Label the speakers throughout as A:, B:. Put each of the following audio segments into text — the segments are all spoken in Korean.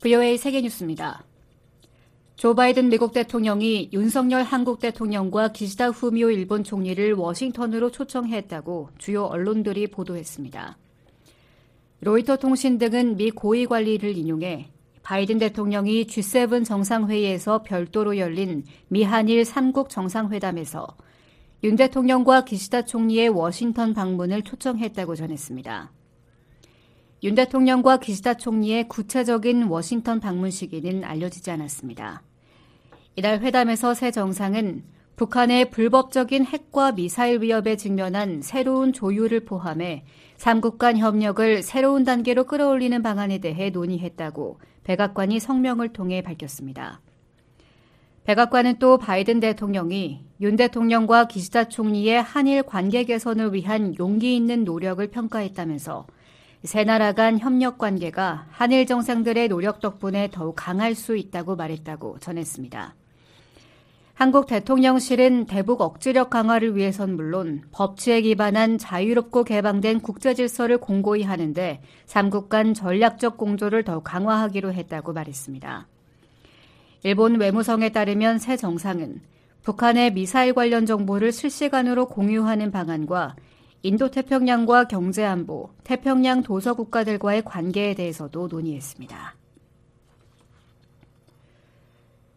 A: VOA 세계뉴스입니다. 조 바이든 미국 대통령이 윤석열 한국 대통령과 기시다 후미오 일본 총리를 워싱턴으로 초청했다고 주요 언론들이 보도했습니다. 로이터 통신 등은 미 고위 관리를 인용해 바이든 대통령이 G7 정상회의에서 별도로 열린 미한일 3국 정상회담에서 윤 대통령과 기시다 총리의 워싱턴 방문을 초청했다고 전했습니다. 윤 대통령과 기시다 총리의 구체적인 워싱턴 방문 시기는 알려지지 않았습니다. 이날 회담에서 새 정상은 북한의 불법적인 핵과 미사일 위협에 직면한 새로운 조율을 포함해 3국 간 협력을 새로운 단계로 끌어올리는 방안에 대해 논의했다고 백악관이 성명을 통해 밝혔습니다. 백악관은 또 바이든 대통령이 윤 대통령과 기시다 총리의 한일 관계 개선을 위한 용기 있는 노력을 평가했다면서 세 나라 간 협력 관계가 한일 정상들의 노력 덕분에 더욱 강할 수 있다고 말했다고 전했습니다. 한국 대통령실은 대북 억지력 강화를 위해선 물론 법치에 기반한 자유롭고 개방된 국제 질서를 공고히 하는데 삼국 간 전략적 공조를 더욱 강화하기로 했다고 말했습니다. 일본 외무성에 따르면 새 정상은 북한의 미사일 관련 정보를 실시간으로 공유하는 방안과 인도태평양과 경제안보, 태평양 도서국가들과의 관계에 대해서도 논의했습니다.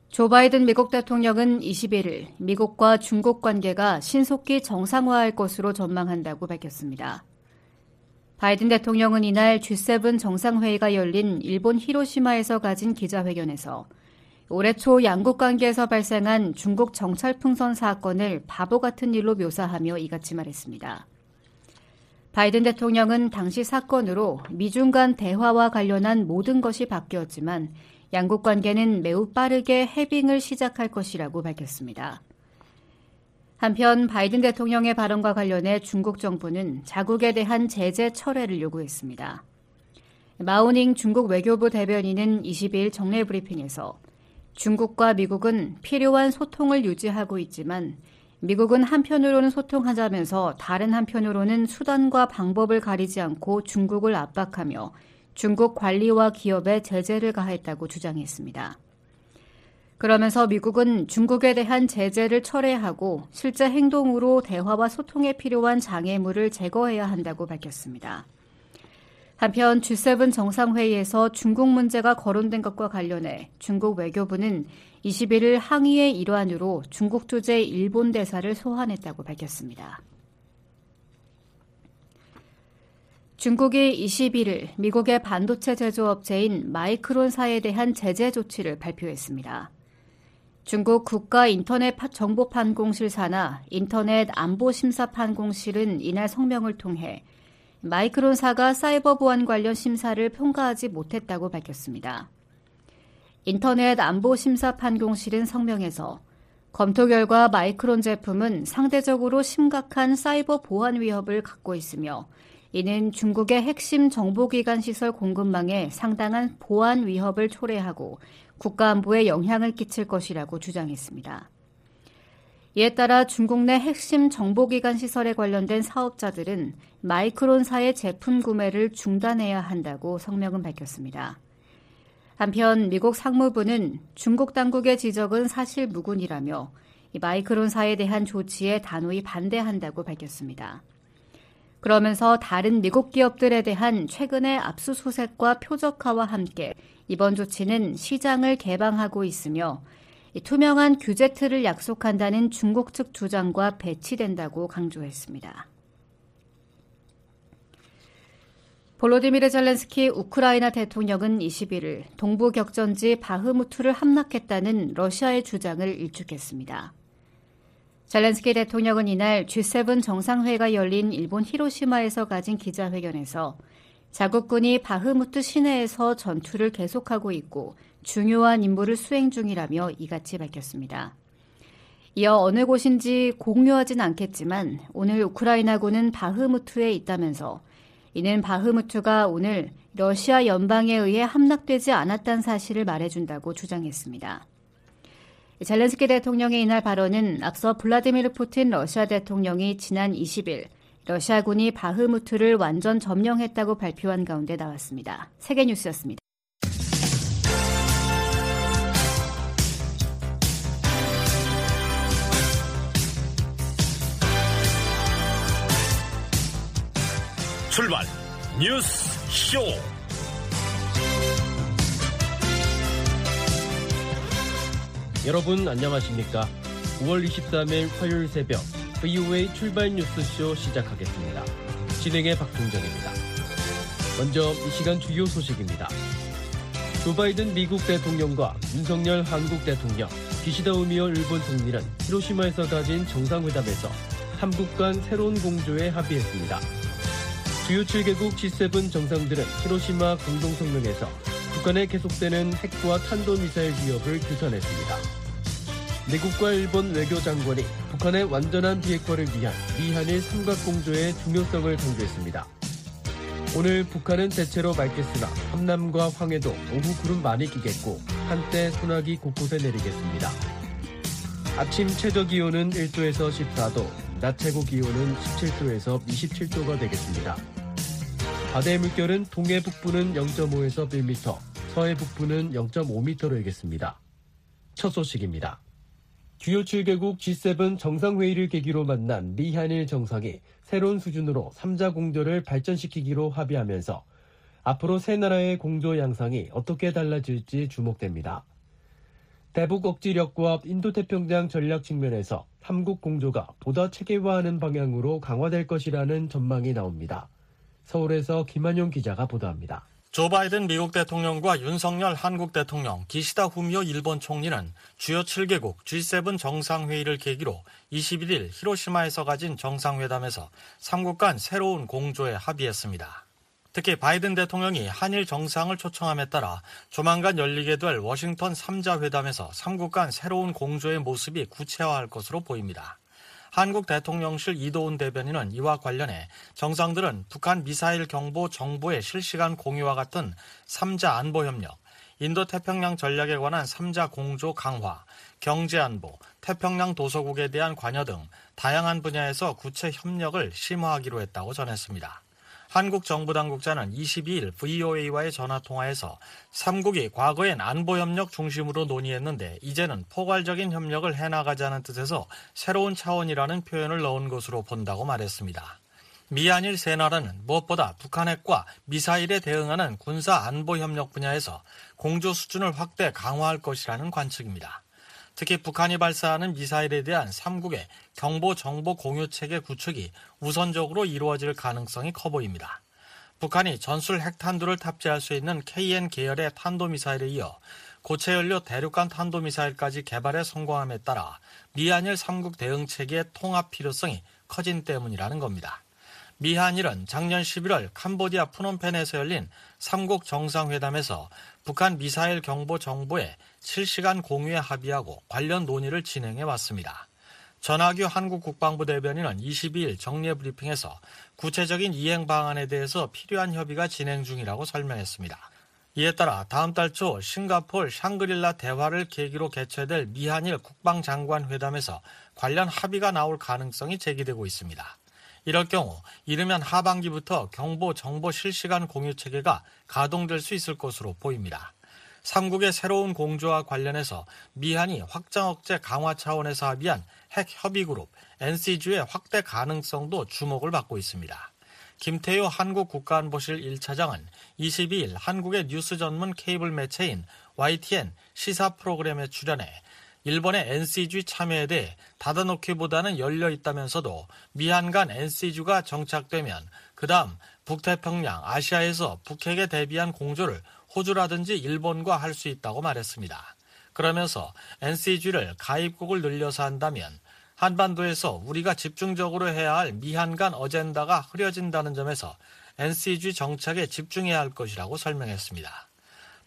A: 조 바이든 미국 대통령은 21일 미국과 중국 관계가 신속히 정상화할 것으로 전망한다고 밝혔습니다. 바이든 대통령은 이날 G7 정상회의가 열린 일본 히로시마에서 가진 기자회견에서 올해 초 양국 관계에서 발생한 중국 정찰 풍선 사건을 바보 같은 일로 묘사하며 이같이 말했습니다. 바이든 대통령은 당시 사건으로 미중 간 대화와 관련한 모든 것이 바뀌었지만 양국 관계는 매우 빠르게 해빙을 시작할 것이라고 밝혔습니다. 한편 바이든 대통령의 발언과 관련해 중국 정부는 자국에 대한 제재 철회를 요구했습니다. 마오닝 중국 외교부 대변인은 22일 정례 브리핑에서 중국과 미국은 필요한 소통을 유지하고 있지만 미국은 한편으로는 소통하자면서 다른 한편으로는 수단과 방법을 가리지 않고 중국을 압박하며 중국 관리와 기업에 제재를 가했다고 주장했습니다. 그러면서 미국은 중국에 대한 제재를 철회하고 실제 행동으로 대화와 소통에 필요한 장애물을 제거해야 한다고 밝혔습니다. 한편 G7 정상회의에서 중국 문제가 거론된 것과 관련해 중국 외교부는 21일 항의의 일환으로 중국 주재 일본 대사를 소환했다고 밝혔습니다. 중국이 21일 미국의 반도체 제조업체인 마이크론사에 대한 제재 조치를 발표했습니다. 중국 국가 인터넷 정보판공실 사나 인터넷 안보심사판공실은 이날 성명을 통해 마이크론사가 사이버 보안 관련 심사를 통과하지 못했다고 밝혔습니다. 인터넷 안보심사판공실은 성명에서 검토 결과 마이크론 제품은 상대적으로 심각한 사이버 보안 위협을 갖고 있으며 이는 중국의 핵심 정보기관 시설 공급망에 상당한 보안 위협을 초래하고 국가안보에 영향을 끼칠 것이라고 주장했습니다. 이에 따라 중국 내 핵심 정보기관 시설에 관련된 사업자들은 마이크론사의 제품 구매를 중단해야 한다고 성명은 밝혔습니다. 한편 미국 상무부는 중국 당국의 지적은 사실 무근이라며 마이크론사에 대한 조치에 단호히 반대한다고 밝혔습니다. 그러면서 다른 미국 기업들에 대한 최근의 압수수색과 표적화와 함께 이번 조치는 시장을 개방하고 있으며 투명한 규제 틀을 약속한다는 중국 측 주장과 배치된다고 강조했습니다. 볼로디미르 젤렌스키 우크라이나 대통령은 21일 동부 격전지 바흐무트를 함락했다는 러시아의 주장을 일축했습니다. 젤렌스키 대통령은 이날 G7 정상회가 열린 일본 히로시마에서 가진 기자회견에서 자국군이 바흐무트 시내에서 전투를 계속하고 있고 중요한 임무를 수행 중이라며 이같이 밝혔습니다. 이어 어느 곳인지 공유하진 않겠지만 오늘 우크라이나군은 바흐무트에 있다면서 이는 바흐무트가 오늘 러시아 연방에 의해 함락되지 않았다는 사실을 말해준다고 주장했습니다. 젤렌스키 대통령의 이날 발언은 앞서 블라디미르 푸틴 러시아 대통령이 지난 20일 러시아군이 바흐무트를 완전 점령했다고 발표한 가운데 나왔습니다. 세계뉴스였습니다.
B: 출발 뉴스 쇼.
C: 여러분 안녕하십니까? 9월 23일 화요일 새벽 VOA 출발 뉴스쇼 시작하겠습니다. 진행의 박동정입니다. 먼저 이 시간 주요 소식입니다. 조 바이든 미국 대통령과 윤석열 한국 대통령, 기시다 우미오 일본 총리는 히로시마에서 가진 정상회담에서 한국 간 새로운 공조에 합의했습니다. 주요 7개국 G7 정상들은 히로시마 공동성명에서 북한에 계속되는 핵과 탄도미사일 위협을 규탄했습니다. 미국과 일본 외교장관이 북한의 완전한 비핵화를 위한 미한일 삼각공조의 중요성을 강조했습니다. 오늘 북한은 대체로 맑겠으나 함남과 황해도 오후 구름 많이 끼겠고 한때 소나기 곳곳에 내리겠습니다. 아침 최저 기온은 1도에서 14도, 낮 최고 기온은 17도에서 27도가 되겠습니다. 바다의 물결은 동해 북부는 0.5에서 1m, 서해 북부는 0.5m로 일겠습니다. 첫 소식입니다. 주요 7개국 G7 정상회의를 계기로 만난 미 한일 정상이 새로운 수준으로 3자 공조를 발전시키기로 합의하면서 앞으로 세 나라의 공조 양상이 어떻게 달라질지 주목됩니다. 대북 억지력과 인도태평양 전략 측면에서 삼국 공조가 보다 체계화하는 방향으로 강화될 것이라는 전망이 나옵니다. 서울에서 김한용 기자가 보도합니다.
D: 조 바이든 미국 대통령과 윤석열 한국 대통령, 기시다 후미오 일본 총리는 주요 7개국 G7 정상회의를 계기로 21일 히로시마에서 가진 정상회담에서 3국 간 새로운 공조에 합의했습니다. 특히 바이든 대통령이 한일 정상을 초청함에 따라 조만간 열리게 될 워싱턴 3자 회담에서 3국 간 새로운 공조의 모습이 구체화할 것으로 보입니다. 한국 대통령실 이도훈 대변인은 이와 관련해 정상들은 북한 미사일 경보 정보의 실시간 공유와 같은 3자 안보 협력, 인도 태평양 전략에 관한 3자 공조 강화, 경제 안보, 태평양 도서국에 대한 관여 등 다양한 분야에서 구체 협력을 심화하기로 했다고 전했습니다. 한국 정부 당국자는 22일 VOA와의 전화 통화에서 3국이 과거엔 안보 협력 중심으로 논의했는데 이제는 포괄적인 협력을 해나가자는 뜻에서 새로운 차원이라는 표현을 넣은 것으로 본다고 말했습니다. 미한일 세 나라는 무엇보다 북한 핵과 미사일에 대응하는 군사 안보 협력 분야에서 공조 수준을 확대 강화할 것이라는 관측입니다. 특히 북한이 발사하는 미사일에 대한 3국의 경보 정보 공유 체계 구축이 우선적으로 이루어질 가능성이 커 보입니다. 북한이 전술 핵탄두를 탑재할 수 있는 KN 계열의 탄도미사일에 이어 고체 연료 대륙간 탄도미사일까지 개발에 성공함에 따라 미한일 3국 대응 체계의 통합 필요성이 커진 때문이라는 겁니다. 미한일은 작년 11월 캄보디아 푸놈펜에서 열린 3국 정상회담에서 북한 미사일 경보 정보에 실시간 공유에 합의하고 관련 논의를 진행해 왔습니다. 전하규 한국 국방부 대변인은 22일 정례 브리핑에서 구체적인 이행 방안에 대해서 필요한 협의가 진행 중이라고 설명했습니다. 이에 따라 다음 달 초 싱가폴 샹그릴라 대화를 계기로 개최될 미한일 국방장관 회담에서 관련 합의가 나올 가능성이 제기되고 있습니다. 이럴 경우 이르면 하반기부터 경보 정보 실시간 공유 체계가 가동될 수 있을 것으로 보입니다. 삼국의 새로운 공조와 관련해서 미한이 확장 억제 강화 차원에서 합의한 핵 협의 그룹 NCG의 확대 가능성도 주목을 받고 있습니다. 김태효 한국 국가안보실 1차장은 22일 한국의 뉴스 전문 케이블 매체인 YTN 시사 프로그램에 출연해 일본의 NCG 참여에 대해 닫아놓기보다는 열려 있다면서도 미한 간 NCG가 정착되면 그 다음 북태평양, 아시아에서 북핵에 대비한 공조를 호주라든지 일본과 할 수 있다고 말했습니다. 그러면서 NCG를 가입국을 늘려서 한다면 한반도에서 우리가 집중적으로 해야 할 미한 간 어젠다가 흐려진다는 점에서 NCG 정착에 집중해야 할 것이라고 설명했습니다.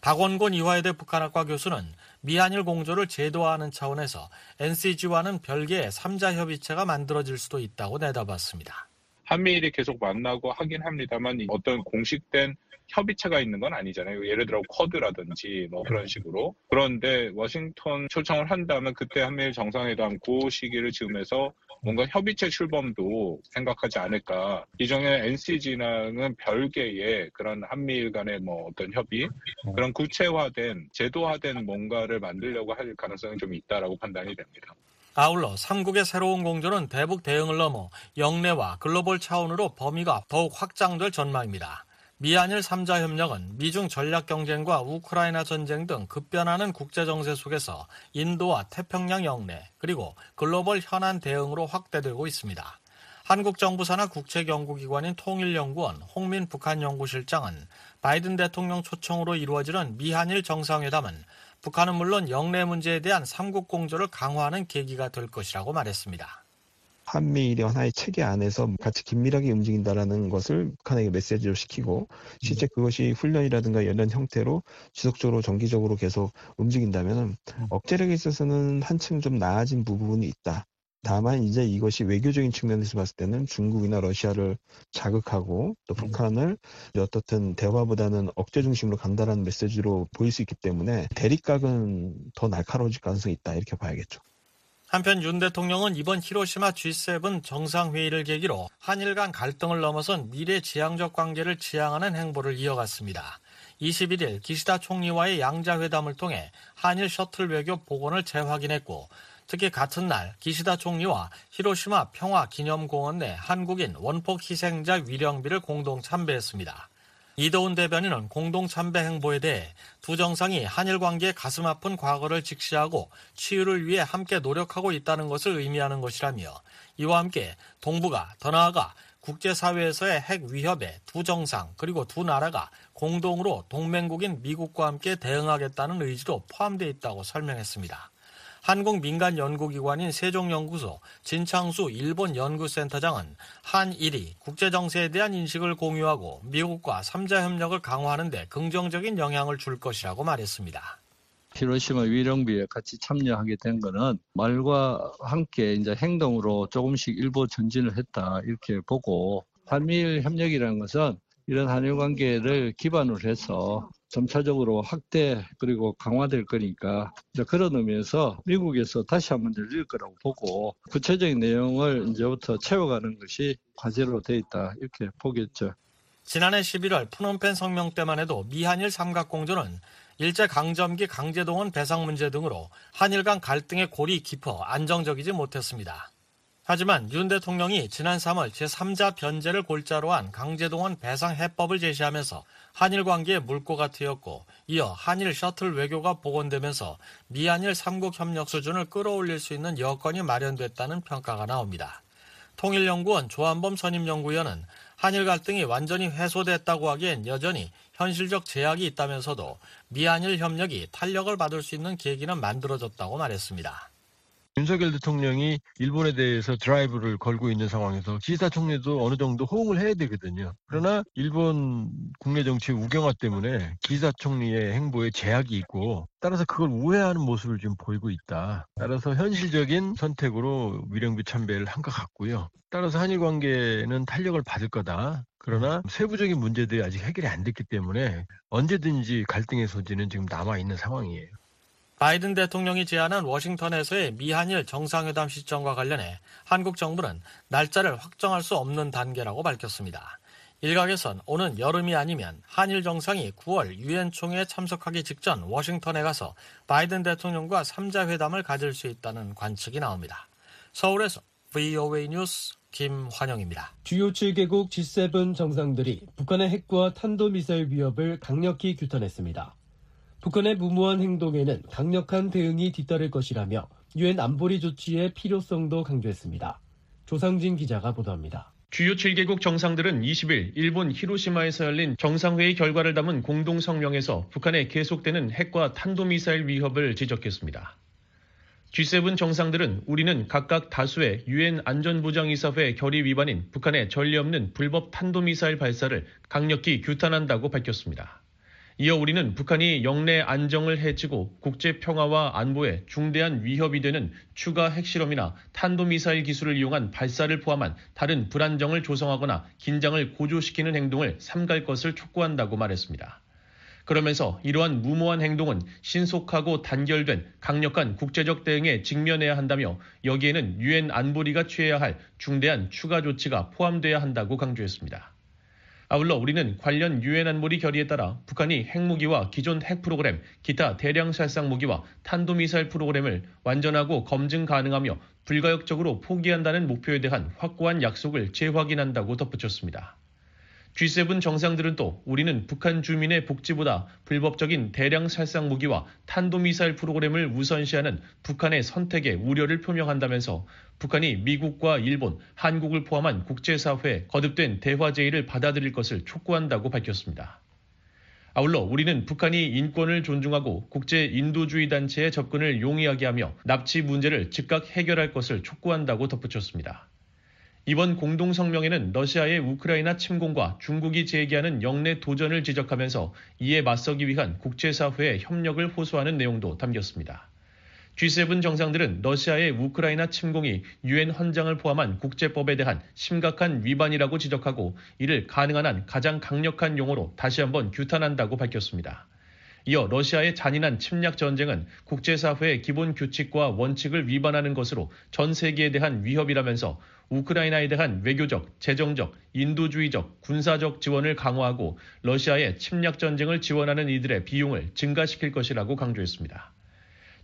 D: 박원곤 이화여대 북한학과 교수는 미한일 공조를 제도화하는 차원에서 NCG와는 별개의 3자 협의체가 만들어질 수도 있다고 내다봤습니다.
E: 한미일이 계속 만나고 하긴 합니다만 어떤 공식된 협의체가 있는 건 아니잖아요. 예를 들어 쿼드라든지 뭐 그런 식으로. 그런데 워싱턴 초청을 한다면 그때 한미일 정상회담 그 시기를 즈음해서 뭔가 협의체 출범도 생각하지 않을까. 이종의 NCG랑은 별개의 그런 한미일 간의 뭐 어떤 협의, 그런 구체화된, 제도화된 뭔가를 만들려고 할 가능성이 좀 있다라고 판단이 됩니다.
D: 아울러 3국의 새로운 공조는 대북 대응을 넘어 영내와 글로벌 차원으로 범위가 더욱 확장될 전망입니다. 미한일 3자 협력은 미중 전략 경쟁과 우크라이나 전쟁 등 급변하는 국제 정세 속에서 인도와 태평양 영내 그리고 글로벌 현안 대응으로 확대되고 있습니다. 한국 정부 산하 국책 연구기관인 통일연구원 홍민 북한 연구실장은 바이든 대통령 초청으로 이루어지는 미한일 정상회담은 북한은 물론 영내 문제에 대한 삼국 공조를 강화하는 계기가 될 것이라고 말했습니다.
F: 한미일의 하나의 체계 안에서 같이 긴밀하게 움직인다라는 것을 북한에게 메시지를 시키고 실제 그것이 훈련이라든가 이런 형태로 지속적으로 정기적으로 계속 움직인다면 음. 억제력에 있어서는 한층 좀 나아진 부분이 있다. 다만 이제 이것이 외교적인 측면에서 봤을 때는 중국이나 러시아를 자극하고 또 음. 북한을 어떻든 대화보다는 억제 중심으로 간다라는 메시지로 보일 수 있기 때문에 대립각은 더 날카로워질 가능성이 있다 이렇게 봐야겠죠.
D: 한편 윤 대통령은 이번 히로시마 G7 정상회의를 계기로 한일 간 갈등을 넘어선 미래 지향적 관계를 지향하는 행보를 이어갔습니다. 21일 기시다 총리와의 양자회담을 통해 한일 셔틀 외교 복원을 재확인했고 특히 같은 날 기시다 총리와 히로시마 평화기념공원 내 한국인 원폭 희생자 위령비를 공동 참배했습니다. 이도훈 대변인은 공동 참배 행보에 대해 두 정상이 한일 관계의 가슴 아픈 과거를 직시하고 치유를 위해 함께 노력하고 있다는 것을 의미하는 것이라며 이와 함께 동북아 더 나아가 국제사회에서의 핵 위협에 두 정상 그리고 두 나라가 공동으로 동맹국인 미국과 함께 대응하겠다는 의지도 포함되어 있다고 설명했습니다. 한국 민간 연구기관인 세종연구소 진창수 일본 연구센터장은 한일이 국제 정세에 대한 인식을 공유하고 미국과 3자 협력을 강화하는 데 긍정적인 영향을 줄 것이라고 말했습니다.
G: 히로시마 위령비에 같이 참여하게 된 것은 말과 함께 이제 행동으로 조금씩 일부 전진을 했다 이렇게 보고 한미일 협력이라는 것은 이런 한일 관계를 기반으로 해서 점차적으로 확대 그리고 강화될 거니까 그런 의미에서 미국에서 다시 한번 열릴 거라고 보고 구체적인 내용을 이제부터 채워가는 것이 과제로 돼 있다 이렇게 보겠죠.
D: 지난해 11월 푸놈펜 성명 때만 해도 미한일 삼각공조는 일제 강점기 강제동원 배상 문제 등으로 한일 간 갈등의 골이 깊어 안정적이지 못했습니다. 하지만 윤 대통령이 지난 3월 제3자 변제를 골자로 한 강제동원 배상 해법을 제시하면서 한일 관계의 물꼬가 트였고 이어 한일 셔틀 외교가 복원되면서 미한일 3국 협력 수준을 끌어올릴 수 있는 여건이 마련됐다는 평가가 나옵니다. 통일연구원 조한범 선임연구위원은 한일 갈등이 완전히 해소됐다고 하기엔 여전히 현실적 제약이 있다면서도 미한일 협력이 탄력을 받을 수 있는 계기는 만들어졌다고 말했습니다.
H: 윤석열 대통령이 일본에 대해서 드라이브를 걸고 있는 상황에서 기시다 총리도 어느 정도 호응을 해야 되거든요. 그러나 일본 국내 정치의 우경화 때문에 기시다 총리의 행보에 제약이 있고 따라서 그걸 우회하는 모습을 지금 보이고 있다. 따라서 현실적인 선택으로 위령비 참배를 한 것 같고요. 따라서 한일 관계는 탄력을 받을 거다. 그러나 세부적인 문제들이 아직 해결이 안 됐기 때문에 언제든지 갈등의 소지는 지금 남아 있는 상황이에요.
D: 바이든 대통령이 제안한 워싱턴에서의 미한일 정상회담 시점과 관련해 한국 정부는 날짜를 확정할 수 없는 단계라고 밝혔습니다. 일각에선 오는 여름이 아니면 한일 정상이 9월 유엔 총회에 참석하기 직전 워싱턴에 가서 바이든 대통령과 3자 회담을 가질 수 있다는 관측이 나옵니다. 서울에서 VOA 뉴스 김환영입니다.
I: 주요 7개국 G7 정상들이 북한의 핵과 탄도미사일 위협을 강력히 규탄했습니다. 북한의 무모한 행동에는 강력한 대응이 뒤따를 것이라며 유엔 안보리 조치의 필요성도 강조했습니다. 조상진 기자가 보도합니다.
J: 주요 7개국 정상들은 20일 일본 히로시마에서 열린 정상회의 결과를 담은 공동 성명에서 북한의 계속되는 핵과 탄도미사일 위협을 지적했습니다. G7 정상들은 우리는 각각 다수의 유엔 안전보장이사회 결의 위반인 북한의 전례 없는 불법 탄도미사일 발사를 강력히 규탄한다고 밝혔습니다. 이어 우리는 북한이 영내 안정을 해치고 국제 평화와 안보에 중대한 위협이 되는 추가 핵실험이나 탄도미사일 기술을 이용한 발사를 포함한 다른 불안정을 조성하거나 긴장을 고조시키는 행동을 삼갈 것을 촉구한다고 말했습니다. 그러면서 이러한 무모한 행동은 신속하고 단결된 강력한 국제적 대응에 직면해야 한다며 여기에는 유엔 안보리가 취해야 할 중대한 추가 조치가 포함돼야 한다고 강조했습니다. 아울러 우리는 관련 유엔 안보리 결의에 따라 북한이 핵무기와 기존 핵 프로그램, 기타 대량 살상 무기와 탄도미사일 프로그램을 완전하고 검증 가능하며 불가역적으로 포기한다는 목표에 대한 확고한 약속을 재확인한다고 덧붙였습니다. G7 정상들은 또 우리는 북한 주민의 복지보다 불법적인 대량 살상 무기와 탄도미사일 프로그램을 우선시하는 북한의 선택에 우려를 표명한다면서 북한이 미국과 일본, 한국을 포함한 국제사회에 거듭된 대화 제의를 받아들일 것을 촉구한다고 밝혔습니다. 아울러 우리는 북한이 인권을 존중하고 국제 인도주의 단체의 접근을 용이하게 하며 납치 문제를 즉각 해결할 것을 촉구한다고 덧붙였습니다. 이번 공동성명에는 러시아의 우크라이나 침공과 중국이 제기하는 영내 도전을 지적하면서 이에 맞서기 위한 국제사회의 협력을 호소하는 내용도 담겼습니다. G7 정상들은 러시아의 우크라이나 침공이 유엔 헌장을 포함한 국제법에 대한 심각한 위반이라고 지적하고 이를 가능한 한 가장 강력한 용어로 다시 한번 규탄한다고 밝혔습니다. 이어 러시아의 잔인한 침략 전쟁은 국제사회의 기본 규칙과 원칙을 위반하는 것으로 전 세계에 대한 위협이라면서 우크라이나에 대한 외교적, 재정적, 인도주의적, 군사적 지원을 강화하고 러시아의 침략 전쟁을 지원하는 이들의 비용을 증가시킬 것이라고 강조했습니다.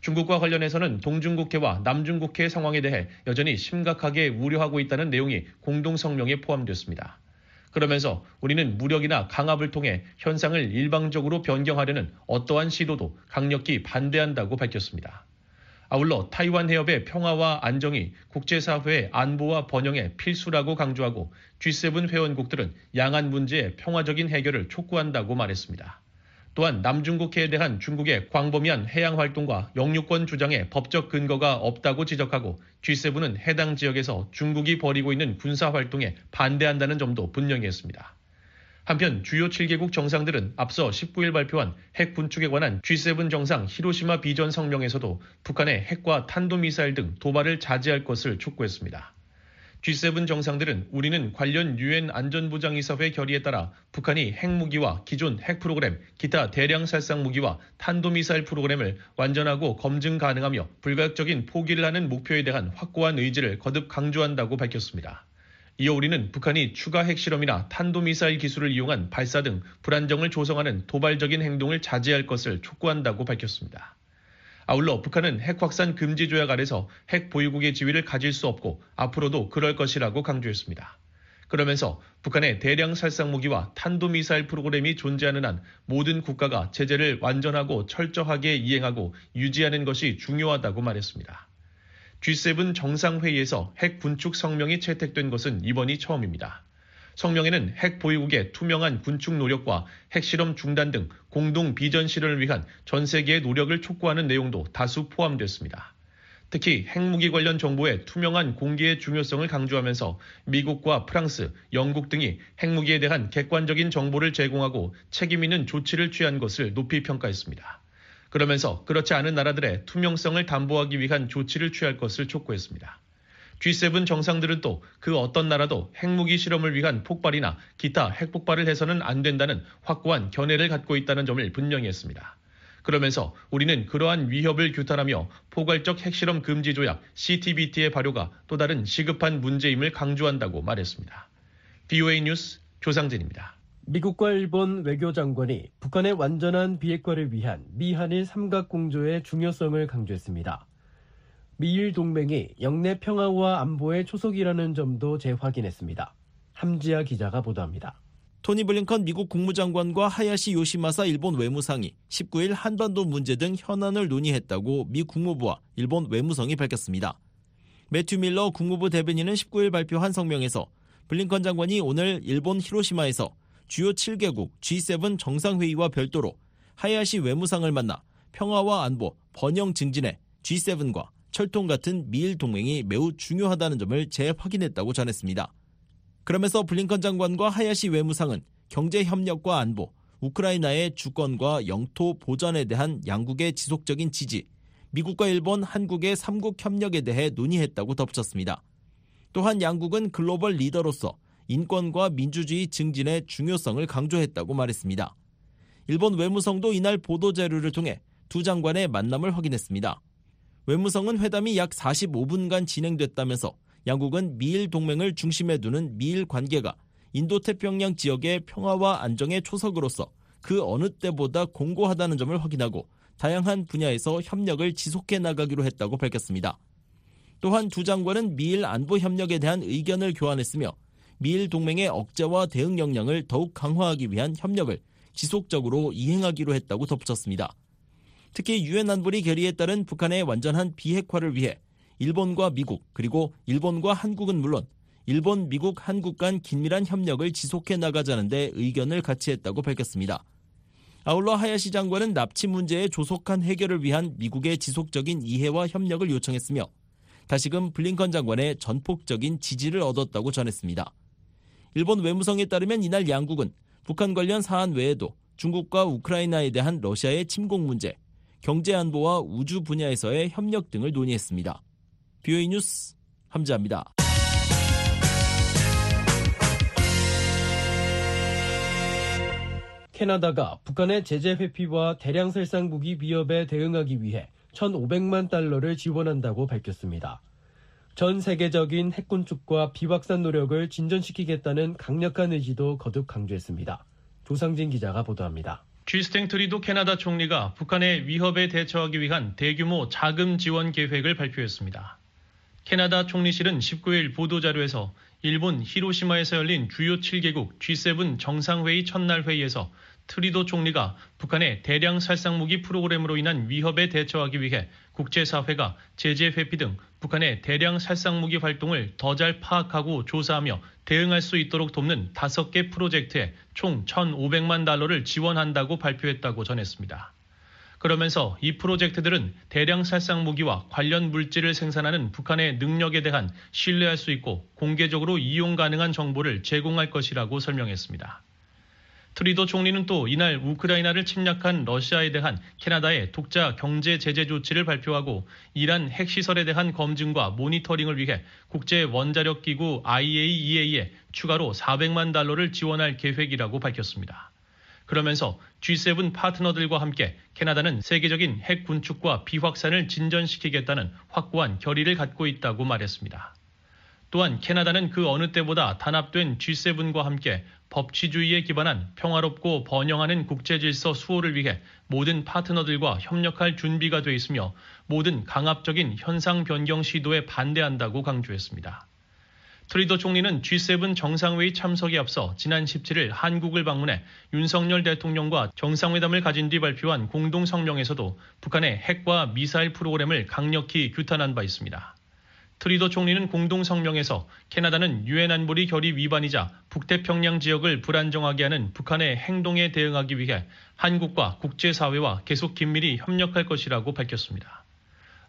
J: 중국과 관련해서는 동중국해와 남중국해 상황에 대해 여전히 심각하게 우려하고 있다는 내용이 공동성명에 포함됐습니다. 그러면서 우리는 무력이나 강압을 통해 현상을 일방적으로 변경하려는 어떠한 시도도 강력히 반대한다고 밝혔습니다. 아울러 타이완 해협의 평화와 안정이 국제사회의 안보와 번영의 필수라고 강조하고 G7 회원국들은 양안 문제의 평화적인 해결을 촉구한다고 말했습니다. 또한 남중국해에 대한 중국의 광범위한 해양 활동과 영유권 주장에 법적 근거가 없다고 지적하고 G7은 해당 지역에서 중국이 벌이고 있는 군사 활동에 반대한다는 점도 분명히 했습니다. 한편 주요 7개국 정상들은 앞서 19일 발표한 핵 군축에 관한 G7 정상 히로시마 비전 성명에서도 북한의 핵과 탄도미사일 등 도발을 자제할 것을 촉구했습니다. G7 정상들은 우리는 관련 유엔 안전보장이사회 결의에 따라 북한이 핵무기와 기존 핵 프로그램, 기타 대량 살상 무기와 탄도미사일 프로그램을 완전하고 검증 가능하며 불가역적인 포기를 하는 목표에 대한 확고한 의지를 거듭 강조한다고 밝혔습니다. 이어 우리는 북한이 추가 핵실험이나 탄도미사일 기술을 이용한 발사 등 불안정을 조성하는 도발적인 행동을 자제할 것을 촉구한다고 밝혔습니다. 아울러 북한은 핵 확산 금지 조약 아래서 핵 보유국의 지위를 가질 수 없고 앞으로도 그럴 것이라고 강조했습니다. 그러면서 북한의 대량 살상 무기와 탄도미사일 프로그램이 존재하는 한 모든 국가가 제재를 완전하고 철저하게 이행하고 유지하는 것이 중요하다고 말했습니다. G7 정상회의에서 핵 군축 성명이 채택된 것은 이번이 처음입니다. 성명에는 핵 보유국의 투명한 군축 노력과 핵실험 중단 등 공동 비전 실현을 위한 전 세계의 노력을 촉구하는 내용도 다수 포함됐습니다. 특히 핵무기 관련 정보의 투명한 공개의 중요성을 강조하면서 미국과 프랑스, 영국 등이 핵무기에 대한 객관적인 정보를 제공하고 책임 있는 조치를 취한 것을 높이 평가했습니다. 그러면서 그렇지 않은 나라들의 투명성을 담보하기 위한 조치를 취할 것을 촉구했습니다. G7 정상들은 또 그 어떤 나라도 핵무기 실험을 위한 폭발이나 기타 핵폭발을 해서는 안 된다는 확고한 견해를 갖고 있다는 점을 분명히 했습니다. 그러면서 우리는 그러한 위협을 규탄하며 포괄적 핵실험 금지 조약 CTBT의 발효가 또 다른 시급한 문제임을 강조한다고 말했습니다. BOA 뉴스 조상진입니다.
I: 미국과 일본 외교장관이 북한의 완전한 비핵화를 위한 미한일 삼각공조의 중요성을 강조했습니다. 미일 동맹이 영내 평화와 안보의 초석이라는 점도 재확인했습니다. 함지아 기자가 보도합니다.
K: 토니 블링컨 미국 국무장관과 하야시 요시마사 일본 외무상이 19일 한반도 문제 등 현안을 논의했다고 미 국무부와 일본 외무성이 밝혔습니다. 매튜 밀러 국무부 대변인은 19일 발표한 성명에서 블링컨 장관이 오늘 일본 히로시마에서 주요 7개국 G7 정상회의와 별도로 하야시 외무상을 만나 평화와 안보, 번영 증진에 G7과 철통 같은 미일 동맹이 매우 중요하다는 점을 재확인했다고 전했습니다. 그러면서 블링컨 장관과 하야시 외무상은 경제 협력과 안보, 우크라이나의 주권과 영토 보전에 대한 양국의 지속적인 지지, 미국과 일본, 한국의 삼국 협력에 대해 논의했다고 덧붙였습니다. 또한 양국은 글로벌 리더로서 인권과 민주주의 증진의 중요성을 강조했다고 말했습니다. 일본 외무성도 이날 보도 자료를 통해 두 장관의 만남을 확인했습니다. 외무성은 회담이 약 45분간 진행됐다면서 양국은 미일 동맹을 중심에 두는 미일 관계가 인도 태평양 지역의 평화와 안정의 초석으로서 그 어느 때보다 공고하다는 점을 확인하고 다양한 분야에서 협력을 지속해 나가기로 했다고 밝혔습니다. 또한 두 장관은 미일 안보 협력에 대한 의견을 교환했으며 미일 동맹의 억제와 대응 역량을 더욱 강화하기 위한 협력을 지속적으로 이행하기로 했다고 덧붙였습니다. 특히 유엔 안보리 결의에 따른 북한의 완전한 비핵화를 위해 일본과 미국 그리고 일본과 한국은 물론 일본, 미국, 한국 간 긴밀한 협력을 지속해 나가자는 데 의견을 같이 했다고 밝혔습니다. 아울러 하야시 장관은 납치 문제의 조속한 해결을 위한 미국의 지속적인 이해와 협력을 요청했으며 다시금 블링컨 장관의 전폭적인 지지를 얻었다고 전했습니다. 일본 외무성에 따르면 이날 양국은 북한 관련 사안 외에도 중국과 우크라이나에 대한 러시아의 침공 문제, 경제 안보와 우주 분야에서의 협력 등을 논의했습니다. 뷰이 뉴스 함자입니다.
C: 캐나다가 북한의 제재 회피와 대량 살상 무기 위협에 대응하기 위해 1,500만 달러를 지원한다고 밝혔습니다. 전 세계적인 핵 군축과 비확산 노력을 진전시키겠다는 강력한 의지도 거듭 강조했습니다. 조상진 기자가 보도합니다.
J: 쥐스탱 트리도 캐나다 총리가 북한의 위협에 대처하기 위한 대규모 자금 지원 계획을 발표했습니다. 캐나다 총리실은 19일 보도자료에서 일본 히로시마에서 열린 주요 7개국 G7 정상회의 첫날 회의에서 트리도 총리가 북한의 대량 살상무기 프로그램으로 인한 위협에 대처하기 위해 국제사회가 제재 회피 등 북한의 대량 살상무기 활동을 더 잘 파악하고 조사하며 대응할 수 있도록 돕는 다섯 개 프로젝트에 총 1,500만 달러를 지원한다고 발표했다고 전했습니다. 그러면서 이 프로젝트들은 대량 살상 무기와 관련 물질을 생산하는 북한의 능력에 대한 신뢰할 수 있고 공개적으로 이용 가능한 정보를 제공할 것이라고 설명했습니다. 트리도 총리는 또 이날 우크라이나를 침략한 러시아에 대한 캐나다의 독자 경제 제재 조치를 발표하고 이란 핵시설에 대한 검증과 모니터링을 위해 국제 원자력 기구 IAEA에 추가로 400만 달러를 지원할 계획이라고 밝혔습니다. 그러면서 G7 파트너들과 함께 캐나다는 세계적인 핵 군축과 비확산을 진전시키겠다는 확고한 결의를 갖고 있다고 말했습니다. 또한 캐나다는 그 어느 때보다 단합된 G7과 함께 법치주의에 기반한 평화롭고 번영하는 국제 질서 수호를 위해 모든 파트너들과 협력할 준비가 돼 있으며 모든 강압적인 현상 변경 시도에 반대한다고 강조했습니다. 트뤼도 총리는 G7 정상회의 참석에 앞서 지난 17일 한국을 방문해 윤석열 대통령과 정상회담을 가진 뒤 발표한 공동 성명에서도 북한의 핵과 미사일 프로그램을 강력히 규탄한 바 있습니다. 트뤼도 총리는 공동 성명에서 캐나다는 유엔 안보리 결의 위반이자 북태평양 지역을 불안정하게 하는 북한의 행동에 대응하기 위해 한국과 국제사회와 계속 긴밀히 협력할 것이라고 밝혔습니다.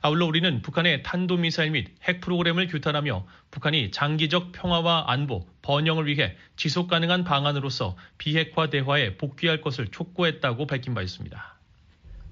J: 아울러 우리는 북한의 탄도미사일 및 핵 프로그램을 규탄하며 북한이 장기적 평화와 안보, 번영을 위해 지속 가능한 방안으로서 비핵화 대화에 복귀할 것을 촉구했다고 밝힌 바 있습니다.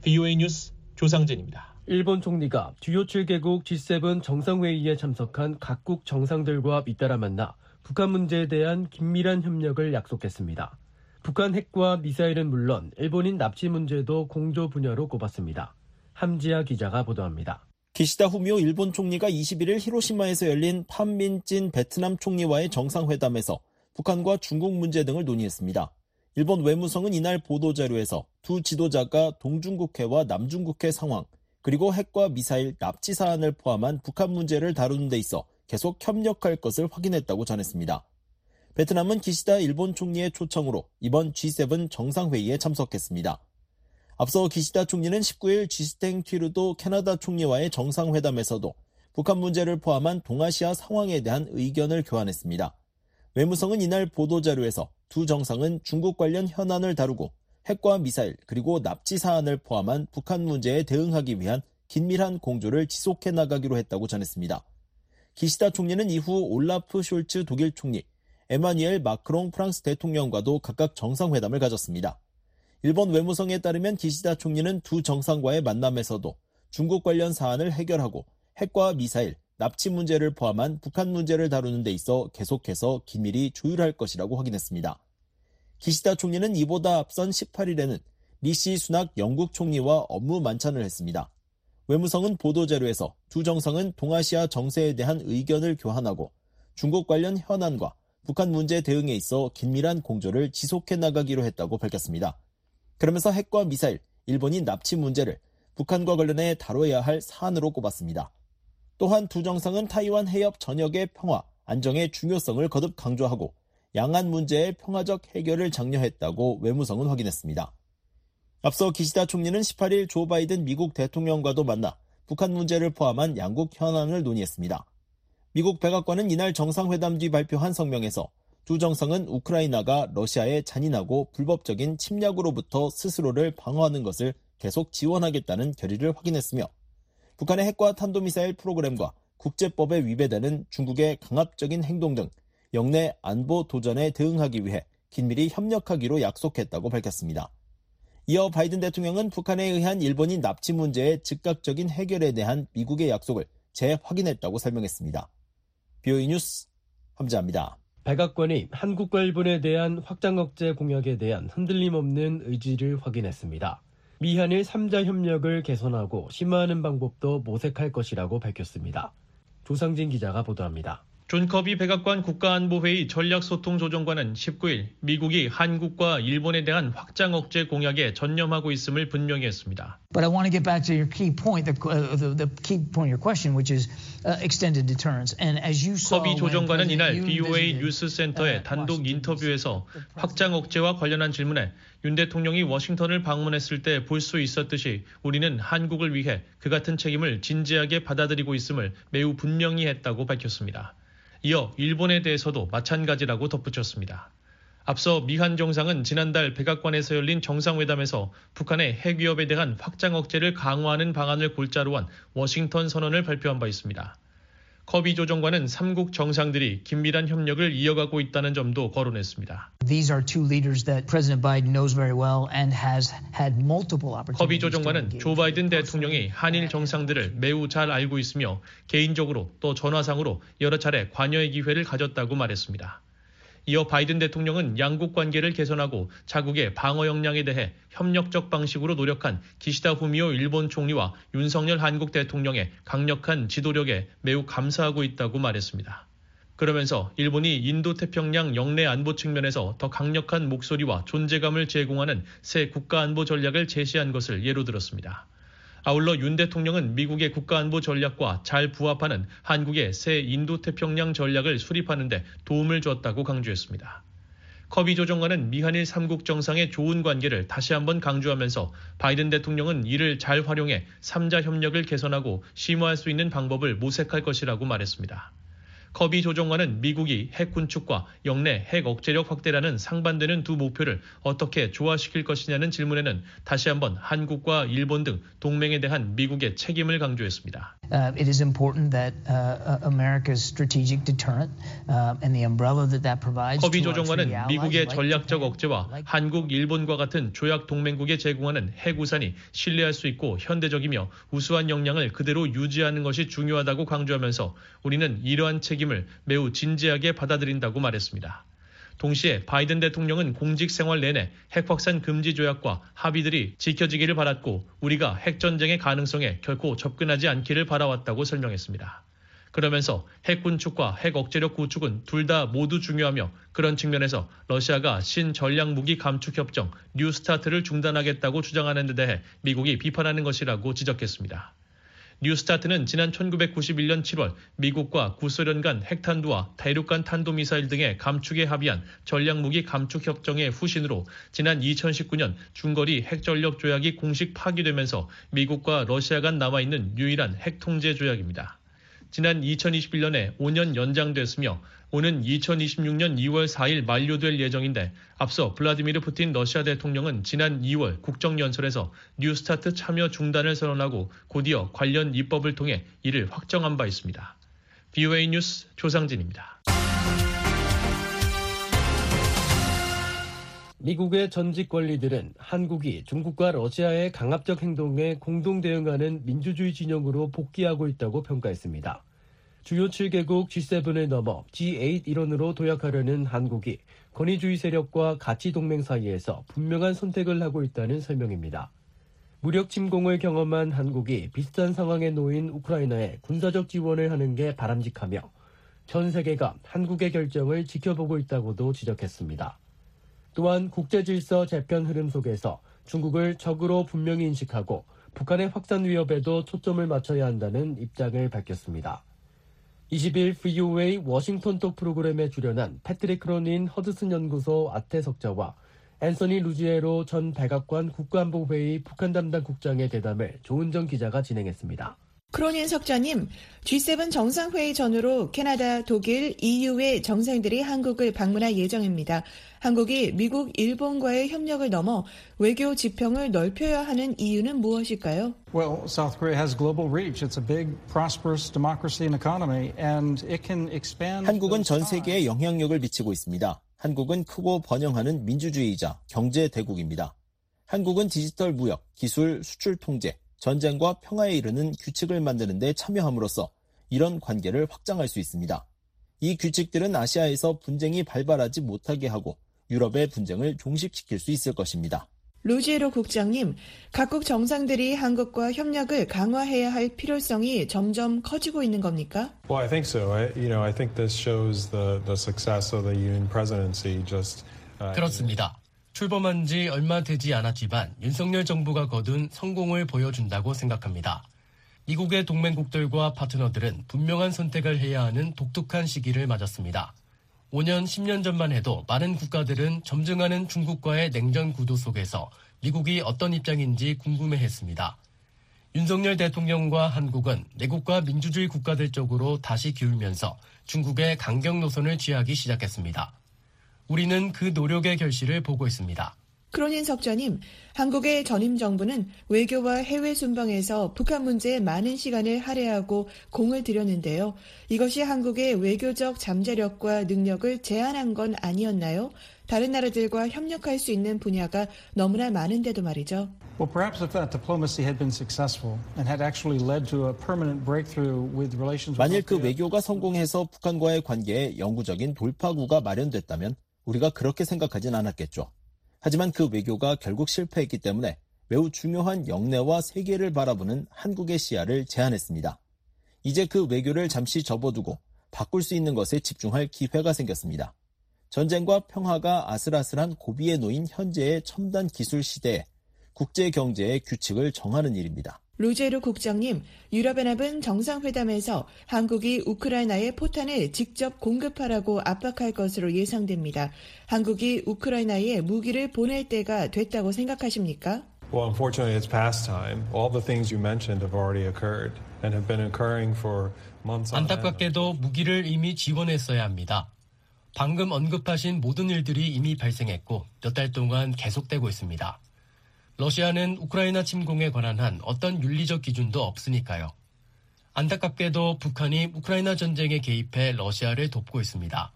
C: VOA 뉴스 조상진입니다. 일본 총리가 주요 7개국 G7 정상회의에 참석한 각국 정상들과 잇따라 만나 북한 문제에 대한 긴밀한 협력을 약속했습니다. 북한 핵과 미사일은 물론 일본인 납치 문제도 공조 분야로 꼽았습니다. 함지아 기자가 보도합니다.
K: 기시다 후미오 일본 총리가 21일 히로시마에서 열린 판민진 베트남 총리와의 정상회담에서 북한과 중국 문제 등을 논의했습니다. 일본 외무성은 이날 보도자료에서 두 지도자가 동중국해와 남중국해 상황, 그리고 핵과 미사일 납치 사안을 포함한 북한 문제를 다루는 데 있어 계속 협력할 것을 확인했다고 전했습니다. 베트남은 기시다 일본 총리의 초청으로 이번 G7 정상회의에 참석했습니다. 앞서 기시다 총리는 19일 지스탱 튀르도 캐나다 총리와의 정상회담에서도 북한 문제를 포함한 동아시아 상황에 대한 의견을 교환했습니다. 외무성은 이날 보도자료에서 두 정상은 중국 관련 현안을 다루고 핵과 미사일 그리고 납치 사안을 포함한 북한 문제에 대응하기 위한 긴밀한 공조를 지속해 나가기로 했다고 전했습니다. 기시다 총리는 이후 올라프 숄츠 독일 총리, 에마뉘엘 마크롱 프랑스 대통령과도 각각 정상회담을 가졌습니다. 일본 외무성에 따르면 기시다 총리는 두 정상과의 만남에서도 중국 관련 사안을 해결하고 핵과 미사일, 납치 문제를 포함한 북한 문제를 다루는 데 있어 계속해서 긴밀히 조율할 것이라고 확인했습니다. 기시다 총리는 이보다 앞선 18일에는 리시 수낙 영국 총리와 업무 만찬을 했습니다. 외무성은 보도자료에서 두 정상은 동아시아 정세에 대한 의견을 교환하고 중국 관련 현안과 북한 문제 대응에 있어 긴밀한 공조를 지속해 나가기로 했다고 밝혔습니다. 그러면서 핵과 미사일, 일본인 납치 문제를 북한과 관련해 다뤄야 할 사안으로 꼽았습니다. 또한 두 정상은 타이완 해협 전역의 평화, 안정의 중요성을 거듭 강조하고 양안 문제의 평화적 해결을 장려했다고 외무성은 확인했습니다. 앞서 기시다 총리는 18일 조 바이든 미국 대통령과도 만나 북한 문제를 포함한 양국 현안을 논의했습니다. 미국 백악관은 이날 정상회담 뒤 발표한 성명에서 두 정상은 우크라이나가 러시아의 잔인하고 불법적인 침략으로부터 스스로를 방어하는 것을 계속 지원하겠다는 결의를 확인했으며 북한의 핵과 탄도미사일 프로그램과 국제법에 위배되는 중국의 강압적인 행동 등 영내 안보 도전에 대응하기 위해 긴밀히 협력하기로 약속했다고 밝혔습니다. 이어 바이든 대통령은 북한에 의한 일본인 납치 문제의 즉각적인 해결에 대한 미국의 약속을 재확인했다고 설명했습니다. 비오이 뉴스 함자합니다.
C: 백악관이 한국과 일본에 대한 확장 억제 공약에 대한 흔들림 없는 의지를 확인했습니다. 미한일 3자 협력을 개선하고 심화하는 방법도 모색할 것이라고 밝혔습니다. 조상진 기자가 보도합니다.
J: 존 커비 백악관 국가안보회의 전략소통조정관은 19일 미국이 한국과 일본에 대한 확장 억제 공약에 전념하고 있음을 분명히 했습니다.
L: But I want to get back to your key point, the, uh, the, the key point of your question, which is uh, extended deterrence. And as you saw,
J: 커비 조정관은 이날 VOA 뉴스센터의 단독 인터뷰에서 확장 억제와 관련한 질문에 윤 대통령이 워싱턴을 방문했을 때 볼 수 있었듯이 우리는 한국을 위해 그 같은 책임을 진지하게 받아들이고 있음을 매우 분명히 했다고 밝혔습니다. 이어 일본에 대해서도 마찬가지라고 덧붙였습니다. 앞서 미한 정상은 지난달 백악관에서 열린 정상회담에서 북한의 핵 위협에 대한 확장 억제를 강화하는 방안을 골자로 한 워싱턴 선언을 발표한 바 있습니다. 커비 조정관은 삼국 정상들이 긴밀한 협력을 이어가고 있다는 점도 거론했습니다. 커비 조정관은 조 바이든 대통령이 한일 정상들을 매우 잘 알고 있으며 개인적으로 또 전화상으로 여러 차례 관여의 기회를 가졌다고 말했습니다. 이어 바이든 대통령은 양국 관계를 개선하고 자국의 방어 역량에 대해 협력적 방식으로 노력한 기시다 후미오 일본 총리와 윤석열 한국 대통령의 강력한 지도력에 매우 감사하고 있다고 말했습니다. 그러면서 일본이 인도태평양 영내 안보 측면에서 더 강력한 목소리와 존재감을 제공하는 새 국가안보 전략을 제시한 것을 예로 들었습니다. 아울러 윤 대통령은 미국의 국가안보 전략과 잘 부합하는 한국의 새 인도태평양 전략을 수립하는 데 도움을 줬다고 강조했습니다. 커비 조정관은 미한일 3국 정상의 좋은 관계를 다시 한번 강조하면서 바이든 대통령은 이를 잘 활용해 3자 협력을 개선하고 심화할 수 있는 방법을 모색할 것이라고 말했습니다. 커비 조정관은 미국이 핵 군축과 영내 핵 억제력 확대라는 상반되는 두 목표를 어떻게 조화시킬 것이냐는 질문에는 다시 한번 한국과 일본 등 동맹에 대한 미국의 책임을 강조했습니다.
L: Uh, it is important that uh, America's strategic deterrent uh, and the umbrella that that provides.
J: 커비 조정관은 미국의 전략적 억제와 한국, 일본과 같은 조약 동맹국에 제공하는 핵 우산이 신뢰할 수 있고 현대적이며 우수한 역량을 그대로 유지하는 것이 중요하다고 강조하면서 우리는 이러한 책임 을 매우 진지하게 받아들인다고 말했습니다. 동시에 바이든 대통령은 공직 생활 내내 핵 확산 금지 조약과 합의들이 지켜지기를 바랐고 우리가 핵 전쟁의 가능성에 결코 접근하지 않기를 바라왔다고 설명했습니다. 그러면서 핵 군축과 핵 억제력 구축은 둘 다 모두 중요하며 그런 측면에서 러시아가 신전략 무기 감축 협정 뉴스타트를 중단하겠다고 주장하는 데 대해 미국이 비판하는 것이라고 지적했습니다. 뉴스타트는 지난 1991년 7월 미국과 구소련 간 핵탄두와 대륙간 탄도미사일 등의 감축에 합의한 전략무기 감축 협정의 후신으로 지난 2019년 중거리 핵전력 조약이 공식 파기되면서 미국과 러시아 간 남아있는 유일한 핵 통제 조약입니다. 지난 2021년에 5년 연장됐으며 오는 2026년 2월 4일 만료될 예정인데 앞서 블라디미르 푸틴 러시아 대통령은 지난 2월 국정연설에서 뉴스타트 참여 중단을 선언하고 곧이어 관련 입법을 통해 이를 확정한 바 있습니다. BOA 뉴스 조상진입니다.
C: 미국의 전직 관리들은 한국이 중국과 러시아의 강압적 행동에 공동 대응하는 민주주의 진영으로 복귀하고 있다고 평가했습니다. 주요 7개국 G7을 넘어 G8 일원으로 도약하려는 한국이 권위주의 세력과 가치 동맹 사이에서 분명한 선택을 하고 있다는 설명입니다. 무력 침공을 경험한 한국이 비슷한 상황에 놓인 우크라이나에 군사적 지원을 하는 게 바람직하며 전 세계가 한국의 결정을 지켜보고 있다고도 지적했습니다. 또한 국제 질서 재편 흐름 속에서 중국을 적으로 분명히 인식하고 북한의 확산 위협에도 초점을 맞춰야 한다는 입장을 밝혔습니다. 20일 VOA 워싱턴 톡 프로그램에 출연한 패트릭 크로닌 허드슨 연구소 아태석좌와 앤서니 루지에로 전 백악관 국가안보회의 북한 담당 국장의 대담을 조은정 기자가 진행했습니다.
M: 크로닌 석좌님, G7 정상회의 전후로 캐나다, 독일, EU의 정상들이 한국을 방문할 예정입니다. 한국이 미국, 일본과의 협력을 넘어 외교 지평을 넓혀야 하는 이유는 무엇일까요?
N: Well, South Korea has global reach. It's a big, prosperous democracy and economy, and it can expand.
K: 한국은 전 세계에 영향력을 미치고 있습니다. 한국은 크고 번영하는 민주주의자 경제 대국입니다. 한국은 디지털 무역, 기술, 수출 통제, 전쟁과 평화에 이르는 규칙을 만드는 데 참여함으로써 이런 관계를 확장할 수 있습니다. 이 규칙들은 아시아에서 분쟁이 발발하지 못하게 하고 유럽의 분쟁을 종식시킬 수 있을 것입니다.
M: 루지에로 국장님, 각국 정상들이 한국과 협력을 강화해야 할 필요성이 점점 커지고 있는 겁니까?
O: Well, I think so. I, you know, I think this shows the the success of the UN presidency. Just
C: uh, 그렇습니다. 출범한 지 얼마 되지 않았지만 윤석열 정부가 거둔 성공을 보여준다고 생각합니다. 미국의 동맹국들과 파트너들은 분명한 선택을 해야 하는 독특한 시기를 맞았습니다. 5년, 10년 전만 해도 많은 국가들은 점증하는 중국과의 냉전 구도 속에서 미국이 어떤 입장인지 궁금해 했습니다. 윤석열 대통령과 한국은 내국과 민주주의 국가들 쪽으로 다시 기울면서 중국의 강경 노선을 취하기 시작했습니다. 우리는 그 노력의 결실을 보고 있습니다.
M: 크로닌 석자님, 한국의 전임 정부는 외교와 해외 순방에서 북한 문제에 많은 시간을 할애하고 공을 들였는데요. 이것이 한국의 외교적 잠재력과 능력을 제한한 건 아니었나요? 다른 나라들과 협력할 수 있는 분야가 너무나 많은데도 말이죠.
N: Well, perhaps if that diplomacy had been successful and had actually led to a permanent breakthrough with relations
K: 만일 그 외교가 성공해서 북한과의 관계에 영구적인 돌파구가 마련됐다면 우리가 그렇게 생각하진 않았겠죠. 하지만 그 외교가 결국 실패했기 때문에 매우 중요한 영내와 세계를 바라보는 한국의 시야를 제한했습니다. 이제 그 외교를 잠시 접어두고 바꿀 수 있는 것에 집중할 기회가 생겼습니다. 전쟁과 평화가 아슬아슬한 고비에 놓인 현재의 첨단 기술 시대에 국제 경제의 규칙을 정하는 일입니다.
M: 루제르 국장님, 유럽연합은 정상회담에서 한국이 우크라이나에 포탄을 직접 공급하라고 압박할 것으로 예상됩니다. 한국이 우크라이나에 무기를 보낼 때가 됐다고 생각하십니까?
O: Well, unfortunately, it's past time. All the things you mentioned have already occurred and have been occurring for months.
C: 안타깝게도 무기를 이미 지원했어야 합니다. 방금 언급하신 모든 일들이 이미 발생했고 몇 달 동안 계속되고 있습니다. 러시아는 우크라이나 침공에 관한 한 어떤 윤리적 기준도 없으니까요. 안타깝게도 북한이 우크라이나 전쟁에 개입해 러시아를 돕고 있습니다.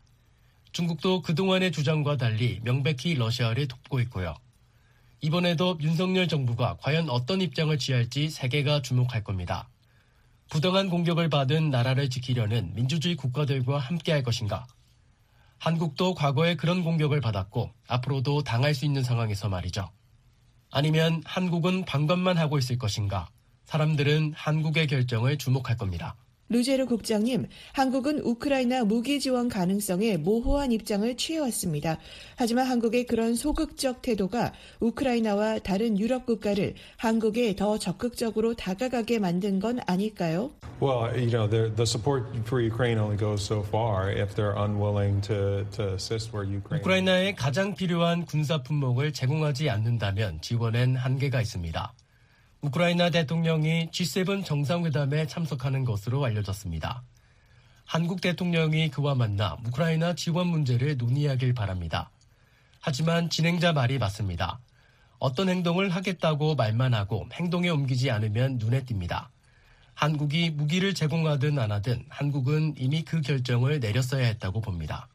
C: 중국도 그동안의 주장과 달리 명백히 러시아를 돕고 있고요. 이번에도 윤석열 정부가 과연 어떤 입장을 취할지 세계가 주목할 겁니다. 부당한 공격을 받은 나라를 지키려는 민주주의 국가들과 함께할 것인가? 한국도 과거에 그런 공격을 받았고 앞으로도 당할 수 있는 상황에서 말이죠. 아니면 한국은 방관만 하고 있을 것인가? 사람들은 한국의 결정을 주목할 겁니다.
M: 루제르 국장님, 한국은 우크라이나 무기 지원 가능성에 모호한 입장을 취해왔습니다. 하지만 한국의 그런 소극적 태도가 우크라이나와 다른 유럽 국가를 한국에 더 적극적으로 다가가게 만든 건 아닐까요?
O: Well, you know, the, the support for Ukraine only goes so far if they're unwilling to, to assist where Ukraine.
C: 우크라이나에 가장 필요한 군사 품목을 제공하지 않는다면 지원엔 한계가 있습니다. 우크라이나 대통령이 G7 정상회담에 참석하는 것으로 알려졌습니다. 한국 대통령이 그와 만나 우크라이나 지원 문제를 논의하길 바랍니다. 하지만 진행자 말이 맞습니다. 어떤 행동을 하겠다고 말만 하고 행동에 옮기지 않으면 눈에 띕니다. 한국이 무기를 제공하든 안 하든 한국은 이미 그 결정을 내렸어야 했다고 봅니다.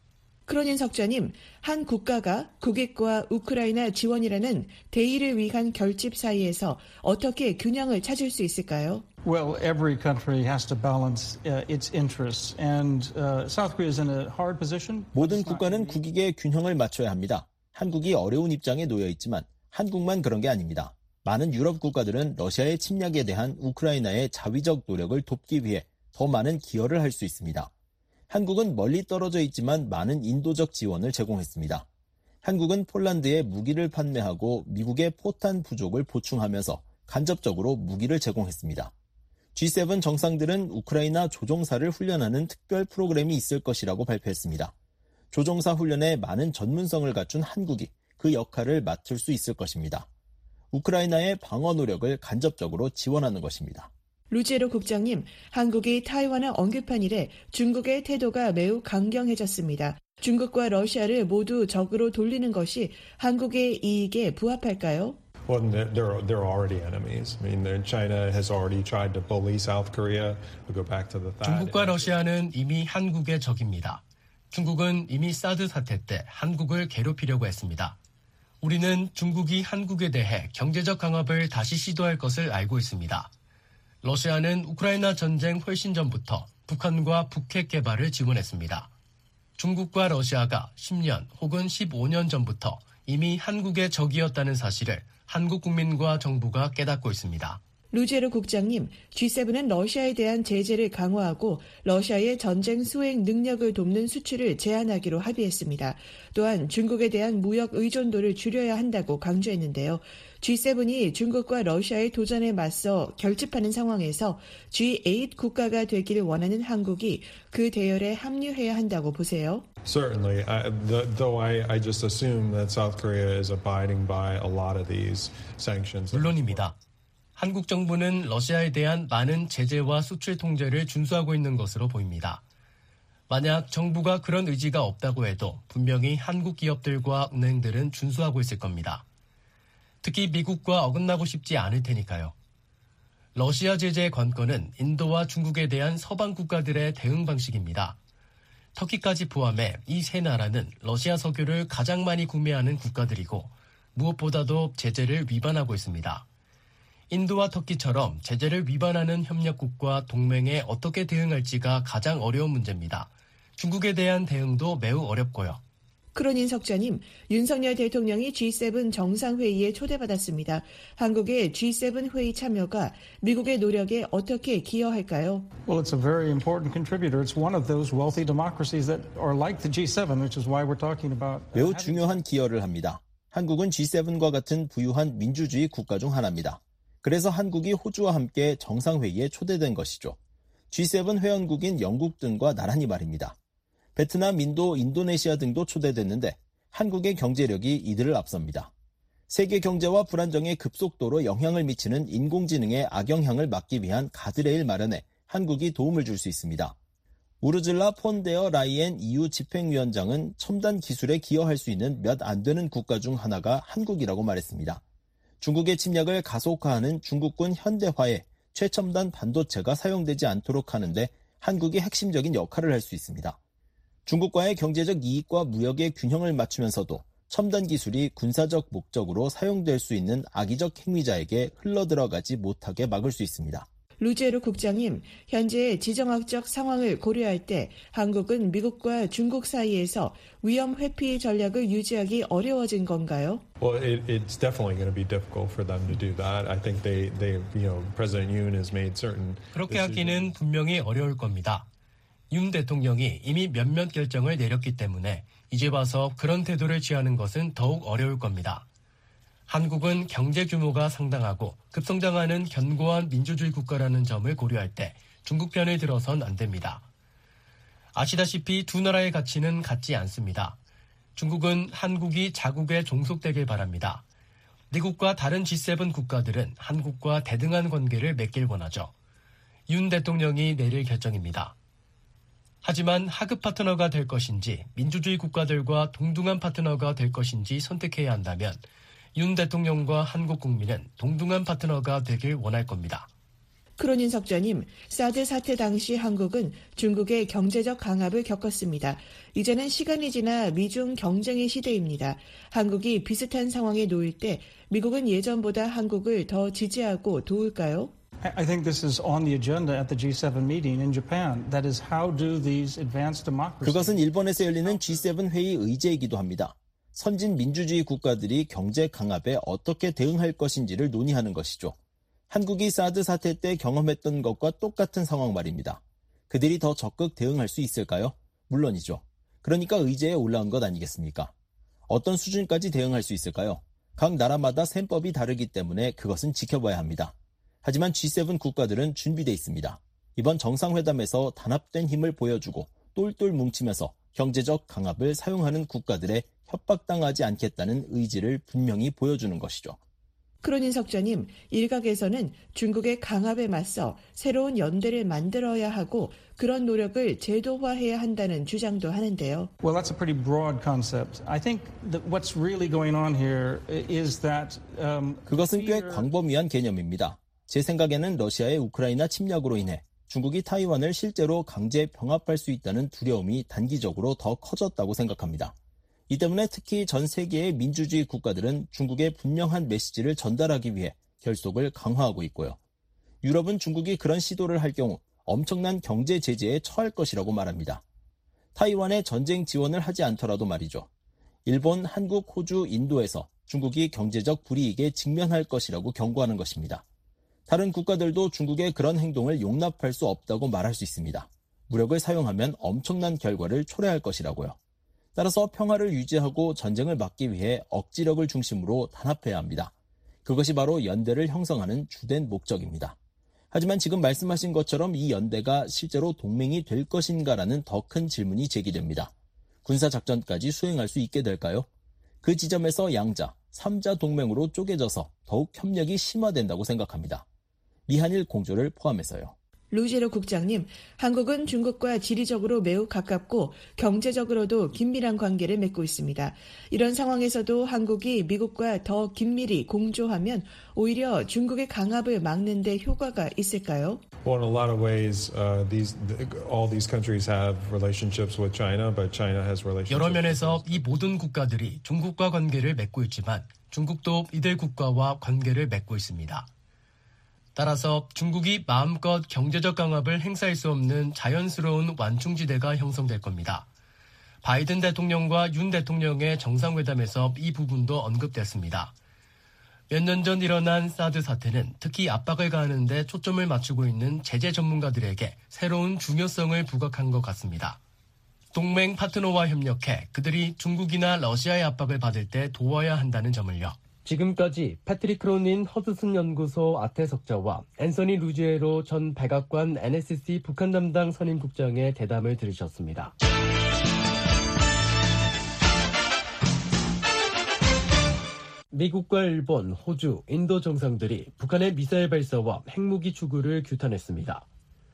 M: 크로닌 석자님, 한 국가가 국익과 우크라이나 지원이라는 대의를 위한 결집 사이에서 어떻게 균형을 찾을 수 있을까요?
N: Well, every country has to balance uh, its interests, and uh, South Korea is in a hard position.
K: 모든 국가는 국익의 균형을 맞춰야 합니다. 한국이 어려운 입장에 놓여 있지만 한국만 그런 게 아닙니다. 많은 유럽 국가들은 러시아의 침략에 대한 우크라이나의 자위적 노력을 돕기 위해 더 많은 기여를 할 수 있습니다. 한국은 멀리 떨어져 있지만 많은 인도적 지원을 제공했습니다. 한국은 폴란드에 무기를 판매하고 미국의 포탄 부족을 보충하면서 간접적으로 무기를 제공했습니다. G7 정상들은 우크라이나 조종사를 훈련하는 특별 프로그램이 있을 것이라고 발표했습니다. 조종사 훈련에 많은 전문성을 갖춘 한국이 그 역할을 맡을 수 있을 것입니다. 우크라이나의 방어 노력을 간접적으로 지원하는 것입니다.
M: 루제로 국장님, 한국이 타이완을 언급한 이래 중국의 태도가 매우 강경해졌습니다. 중국과 러시아를 모두 적으로 돌리는 것이 한국의 이익에 부합할까요?
O: Well, they're they're already enemies. I mean, China has already tried to bully South Korea. We'll go back to the
C: 중국과 러시아는 이미 한국의 적입니다. 중국은 이미 사드 사태 때 한국을 괴롭히려고 했습니다. 우리는 중국이 한국에 대해 경제적 강압을 다시 시도할 것을 알고 있습니다. 러시아는 우크라이나 전쟁 훨씬 전부터 북한과 북핵 개발을 지원했습니다. 중국과 러시아가 10년 혹은 15년 전부터 이미 한국의 적이었다는 사실을 한국 국민과 정부가 깨닫고 있습니다.
M: 루제르 국장님, G7은 러시아에 대한 제재를 강화하고 러시아의 전쟁 수행 능력을 돕는 수출을 제한하기로 합의했습니다. 또한 중국에 대한 무역 의존도를 줄여야 한다고 강조했는데요. G7이 중국과 러시아의 도전에 맞서 결집하는 상황에서 G8 국가가 되기를 원하는 한국이 그 대열에 합류해야 한다고 보세요.
O: Certainly, I, the, though I, I just assume that South Korea is abiding by a lot of these sanctions.
C: 물론입니다. 한국 정부는 러시아에 대한 많은 제재와 수출 통제를 준수하고 있는 것으로 보입니다. 만약 정부가 그런 의지가 없다고 해도 분명히 한국 기업들과 은행들은 준수하고 있을 겁니다. 특히 미국과 어긋나고 싶지 않을 테니까요. 러시아 제재의 관건은 인도와 중국에 대한 서방 국가들의 대응 방식입니다. 터키까지 포함해 이 세 나라는 러시아 석유를 가장 많이 구매하는 국가들이고 무엇보다도 제재를 위반하고 있습니다. 인도와 터키처럼 제재를 위반하는 협력국과 동맹에 어떻게 대응할지가 가장 어려운 문제입니다. 중국에 대한 대응도 매우 어렵고요.
M: 크로닌 석자님, 윤석열 대통령이 G7 정상회의에 초대받았습니다. 한국의 G7 회의 참여가 미국의 노력에 어떻게 기여할까요?
N: Well, it's a very important contributor. It's one of those wealthy democracies that are like the G7, which is why we're talking about.
K: 매우 중요한 기여를 합니다. 한국은 G7과 같은 부유한 민주주의 국가 중 하나입니다. 그래서 한국이 호주와 함께 정상회의에 초대된 것이죠. G7 회원국인 영국 등과 나란히 말입니다. 베트남, 인도, 인도네시아 등도 초대됐는데 한국의 경제력이 이들을 앞섭니다. 세계 경제와 불안정에 급속도로 영향을 미치는 인공지능의 악영향을 막기 위한 가드레일 마련에 한국이 도움을 줄 수 있습니다. 우르즐라 폰데어 라이엔 EU 집행위원장은 첨단 기술에 기여할 수 있는 몇 안 되는 국가 중 하나가 한국이라고 말했습니다. 중국의 침략을 가속화하는 중국군 현대화에 최첨단 반도체가 사용되지 않도록 하는데 한국이 핵심적인 역할을 할 수 있습니다. 중국과의 경제적 이익과 무역의 균형을 맞추면서도 첨단 기술이 군사적 목적으로 사용될 수 있는 악의적 행위자에게 흘러들어가지 못하게 막을 수 있습니다.
M: 루제르 국장님, 현재 지정학적 상황을 고려할 때 한국은 미국과 중국 사이에서 위험 회피 전략을 유지하기 어려워진 건가요?
O: Well, it, it's definitely going to be difficult for them to do that. I think they, they, you know, President Yoon has made certain.
C: 그렇게 하기는 분명히 어려울 겁니다. 윤 대통령이 이미 몇몇 결정을 내렸기 때문에 이제 와서 그런 태도를 취하는 것은 더욱 어려울 겁니다. 한국은 경제 규모가 상당하고 급성장하는 견고한 민주주의 국가라는 점을 고려할 때 중국 편을 들어선 안 됩니다. 아시다시피 두 나라의 가치는 같지 않습니다. 중국은 한국이 자국에 종속되길 바랍니다. 미국과 다른 G7 국가들은 한국과 대등한 관계를 맺길 원하죠. 윤 대통령이 내릴 결정입니다. 하지만 하급 파트너가 될 것인지 민주주의 국가들과 동등한 파트너가 될 것인지 선택해야 한다면 윤 대통령과 한국 국민은 동등한 파트너가 되길 원할 겁니다.
M: 크로닌 석자님, 사드 사태 당시 한국은 중국의 경제적 강압을 겪었습니다. 이제는 시간이 지나 미중 경쟁의 시대입니다. 한국이 비슷한 상황에 놓일 때 미국은 예전보다 한국을 더 지지하고 도울까요?
N: I think this is on the agenda at the G7 meeting in Japan. That is, how do these advanced democracies.
K: 그것은 일본에서 열리는 G7 회의 의제이기도 합니다. 선진 민주주의 국가들이 경제 강압에 어떻게 대응할 것인지를 논의하는 것이죠. 한국이 사드 사태 때 경험했던 것과 똑같은 상황 말입니다. 그들이 더 적극 대응할 수 있을까요? 물론이죠. 그러니까 의제에 올라온 것 아니겠습니까? 어떤 수준까지 대응할 수 있을까요? 각 나라마다 셈법이 다르기 때문에 그것은 지켜봐야 합니다. 하지만 G7 국가들은 준비돼 있습니다. 이번 정상회담에서 단합된 힘을 보여주고 똘똘 뭉치면서 경제적 강압을 사용하는 국가들의 협박당하지 않겠다는 의지를 분명히 보여주는 것이죠.
M: 크로닌 석좌님, 일각에서는 중국의 강압에 맞서 새로운 연대를 만들어야 하고 그런 노력을 제도화해야 한다는 주장도 하는데요.
N: Well, that's a pretty broad concept. I think that what's really going on here is that um,
K: 그것은 꽤 광범위한 개념입니다. 제 생각에는 러시아의 우크라이나 침략으로 인해 중국이 타이완을 실제로 강제 병합할 수 있다는 두려움이 단기적으로 더 커졌다고 생각합니다. 이 때문에 특히 전 세계의 민주주의 국가들은 중국에 분명한 메시지를 전달하기 위해 결속을 강화하고 있고요. 유럽은 중국이 그런 시도를 할 경우 엄청난 경제 제재에 처할 것이라고 말합니다. 타이완에 전쟁 지원을 하지 않더라도 말이죠. 일본, 한국, 호주, 인도에서 중국이 경제적 불이익에 직면할 것이라고 경고하는 것입니다. 다른 국가들도 중국의 그런 행동을 용납할 수 없다고 말할 수 있습니다. 무력을 사용하면 엄청난 결과를 초래할 것이라고요. 따라서 평화를 유지하고 전쟁을 막기 위해 억지력을 중심으로 단합해야 합니다. 그것이 바로 연대를 형성하는 주된 목적입니다. 하지만 지금 말씀하신 것처럼 이 연대가 실제로 동맹이 될 것인가라는 더 큰 질문이 제기됩니다. 군사작전까지 수행할 수 있게 될까요? 그 지점에서 양자, 3자 동맹으로 쪼개져서 더욱 협력이 심화된다고 생각합니다. 미한일 공조를 포함해서요.
M: 루제로 국장님, 한국은 중국과 지리적으로 매우 가깝고 경제적으로도 긴밀한 관계를 맺고 있습니다. 이런 상황에서도 한국이 미국과 더 긴밀히 공조하면 오히려 중국의 강압을 막는 데 효과가 있을까요?
O: Well, in a lot of ways, uh, these all these countries have relationships with China, but China has relationships.
C: 여러 면에서 이 모든 국가들이 중국과 관계를 맺고 있지만 중국도 이들 국가와 관계를 맺고 있습니다. 따라서 중국이 마음껏 경제적 강압을 행사할 수 없는 자연스러운 완충지대가 형성될 겁니다. 바이든 대통령과 윤 대통령의 정상회담에서 이 부분도 언급됐습니다. 몇 년 전 일어난 사드 사태는 특히 압박을 가하는데 초점을 맞추고 있는 제재 전문가들에게 새로운 중요성을 부각한 것 같습니다. 동맹 파트너와 협력해 그들이 중국이나 러시아의 압박을 받을 때 도와야 한다는 점을요.
P: 지금까지 패트릭 크로닌 허드슨 연구소 아태석자와 앤서니 루지에로 전 백악관 NSC 북한 담당 선임국장의 대담을 들으셨습니다. 미국과 일본, 호주, 인도 정상들이 북한의 미사일 발사와 핵무기 추구를 규탄했습니다.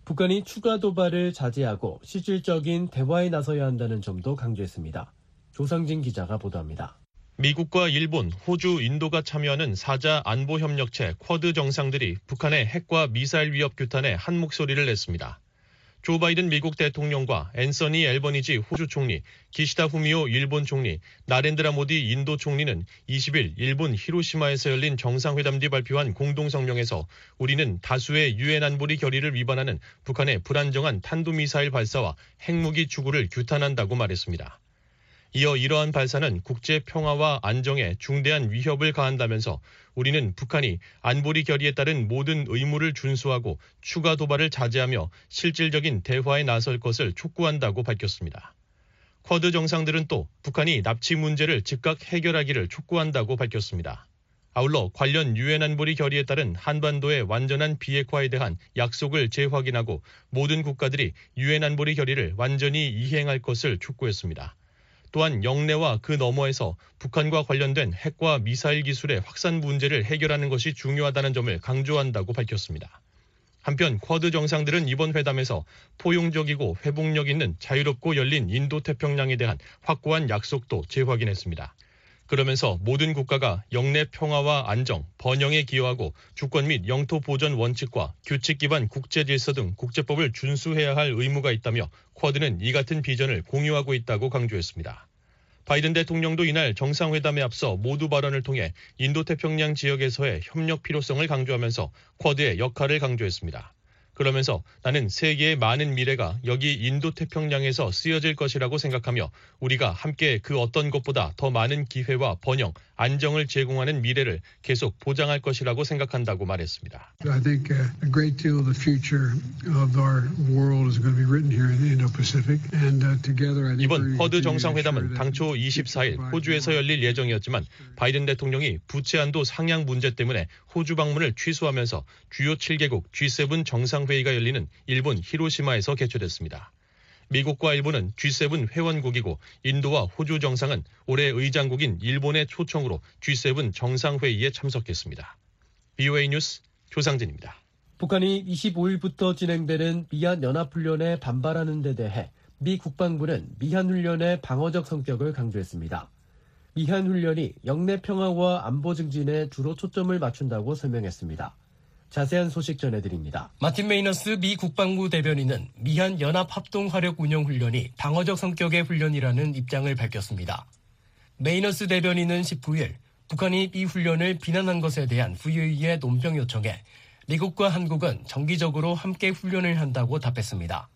P: 북한이 추가 도발을 자제하고 실질적인 대화에 나서야 한다는 점도 강조했습니다. 조상진 기자가 보도합니다.
J: 미국과 일본, 호주, 인도가 참여하는 사자 안보협력체 쿼드 정상들이 북한의 핵과 미사일 위협 규탄에 한 목소리를 냈습니다. 조 바이든 미국 대통령과 앤서니 앨버니지 호주 총리, 기시다 후미오 일본 총리, 나렌드라 모디 인도 총리는 20일 일본 히로시마에서 열린 정상회담 뒤 발표한 공동성명에서 우리는 다수의 유엔 안보리 결의를 위반하는 북한의 불안정한 탄도미사일 발사와 핵무기 추구를 규탄한다고 말했습니다. 이어 이러한 발사는 국제 평화와 안정에 중대한 위협을 가한다면서 우리는 북한이 안보리 결의에 따른 모든 의무를 준수하고 추가 도발을 자제하며 실질적인 대화에 나설 것을 촉구한다고 밝혔습니다. 쿼드 정상들은 또 북한이 납치 문제를 즉각 해결하기를 촉구한다고 밝혔습니다. 아울러 관련 유엔 안보리 결의에 따른 한반도의 완전한 비핵화에 대한 약속을 재확인하고 모든 국가들이 유엔 안보리 결의를 완전히 이행할 것을 촉구했습니다. 또한 영내와 그 너머에서 북한과 관련된 핵과 미사일 기술의 확산 문제를 해결하는 것이 중요하다는 점을 강조한다고 밝혔습니다. 한편 쿼드 정상들은 이번 회담에서 포용적이고 회복력 있는 자유롭고 열린 인도 태평양에 대한 확고한 약속도 재확인했습니다. 그러면서 모든 국가가 영내 평화와 안정, 번영에 기여하고 주권 및 영토 보전 원칙과 규칙 기반 국제 질서 등 국제법을 준수해야 할 의무가 있다며 쿼드는 이 같은 비전을 공유하고 있다고 강조했습니다. 바이든 대통령도 이날 정상회담에 앞서 모두 발언을 통해 인도 태평양 지역에서의 협력 필요성을 강조하면서 쿼드의 역할을 강조했습니다. 그러면서 나는 세계의 많은 미래가 여기 인도 태평양에서 쓰여질 것이라고 생각하며 우리가 함께 그 어떤 것보다 더 많은 기회와 번영, 안정을 제공하는 미래를 계속 보장할 것이라고 생각한다고 말했습니다.
Q: I think
J: 이번 허드 정상회담은 당초 24일 호주에서 열릴 예정이었지만 바이든 대통령이 부채한도 상향 문제 때문에 호주 방문을 취소하면서 주요 7개국 G7 정상회의가 열리는 일본 히로시마에서 개최됐습니다. 미국과 일본은 G7 회원국이고 인도와 호주 정상은 올해 의장국인 일본의 초청으로 G7 정상회의에 참석했습니다. BOA 뉴스 조상진입니다.
C: 북한이 25일부터 진행되는 미한 연합훈련에 반발하는 데 대해 미 국방부는 미한 훈련의 방어적 성격을 강조했습니다. 미한 훈련이 영내 평화와 안보 증진에 주로 초점을 맞춘다고 설명했습니다. 자세한 소식 전해드립니다.
R: 마틴 메이너스 미 국방부 대변인은 미한 연합 합동 화력 운영 훈련이 방어적 성격의 훈련이라는 입장을 밝혔습니다. 메이너스 대변인은 19일 북한이 이 훈련을 비난한 것에 대한 VOE의 논평 요청에 미국과 한국은 정기적으로 함께 훈련을 한다고 답했습니다.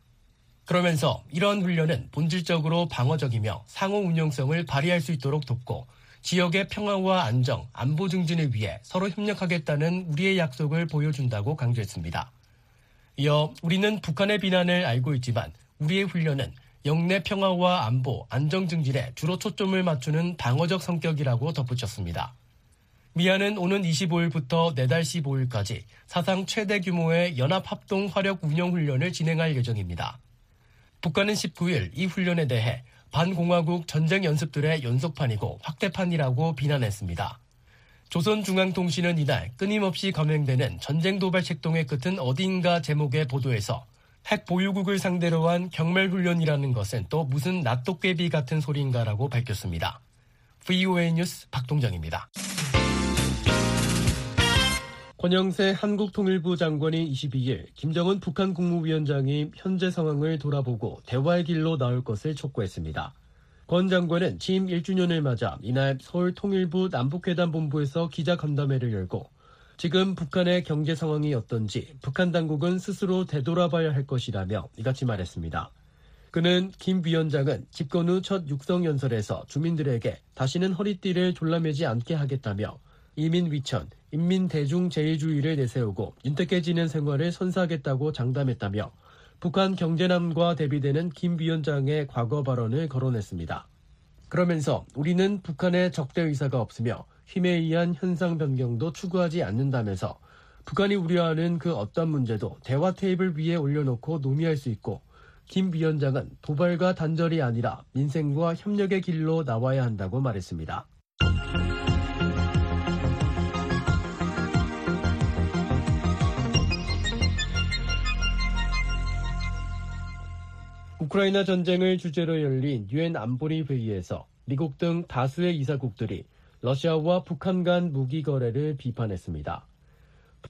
R: 그러면서 이러한 훈련은 본질적으로 방어적이며 상호 운용성을 발휘할 수 있도록 돕고 지역의 평화와 안정, 안보 증진을 위해 서로 협력하겠다는 우리의 약속을 보여준다고 강조했습니다. 이어 우리는 북한의 비난을 알고 있지만 우리의 훈련은 영내 평화와 안보, 안정 증진에 주로 초점을 맞추는 방어적 성격이라고 덧붙였습니다. 미안은 오는 25일부터 내달 15일까지 사상 최대 규모의 연합합동 화력 운영 훈련을 진행할 예정입니다. 북한은 19일 이 훈련에 대해 반공화국 전쟁 연습들의 연속판이고 확대판이라고 비난했습니다. 조선중앙통신은 이날 끊임없이 감행되는 전쟁 도발 책동의 끝은 어딘가 제목의 보도에서 핵 보유국을 상대로 한 경멸훈련이라는 것은 또 무슨 낫도깨비 같은 소리인가라고 밝혔습니다. VOA 뉴스 박동정입니다.
C: 권영세 한국통일부 장관이 22일 김정은 북한 국무위원장이 현재 상황을 돌아보고 대화의 길로 나올 것을 촉구했습니다. 권 장관은 취임 1주년을 맞아 이날 서울 통일부 남북회담 본부에서 기자 간담회를 열고 지금 북한의 경제 상황이 어떤지 북한 당국은 스스로 되돌아봐야 할 것이라며 이같이 말했습니다. 그는 김 위원장은 집권 후 첫 육성 연설에서 주민들에게 다시는 허리띠를 졸라매지 않게 하겠다며 이민 위천, 인민 대중 제일주의를 내세우고 윤택해지는 생활을 선사하겠다고 장담했다며 북한 경제남과 대비되는 김 위원장의 과거 발언을 거론했습니다. 그러면서 우리는 북한의 적대 의사가 없으며 힘에 의한 현상 변경도 추구하지 않는다면서 북한이 우려하는 그 어떤 문제도 대화 테이블 위에 올려놓고 논의할 수 있고 김 위원장은 도발과 단절이 아니라 민생과 협력의 길로 나와야 한다고 말했습니다. 우크라이나 전쟁을 주제로 열린 유엔 안보리 회의에서 미국 등 다수의 이사국들이 러시아와 북한 간 무기 거래를 비판했습니다.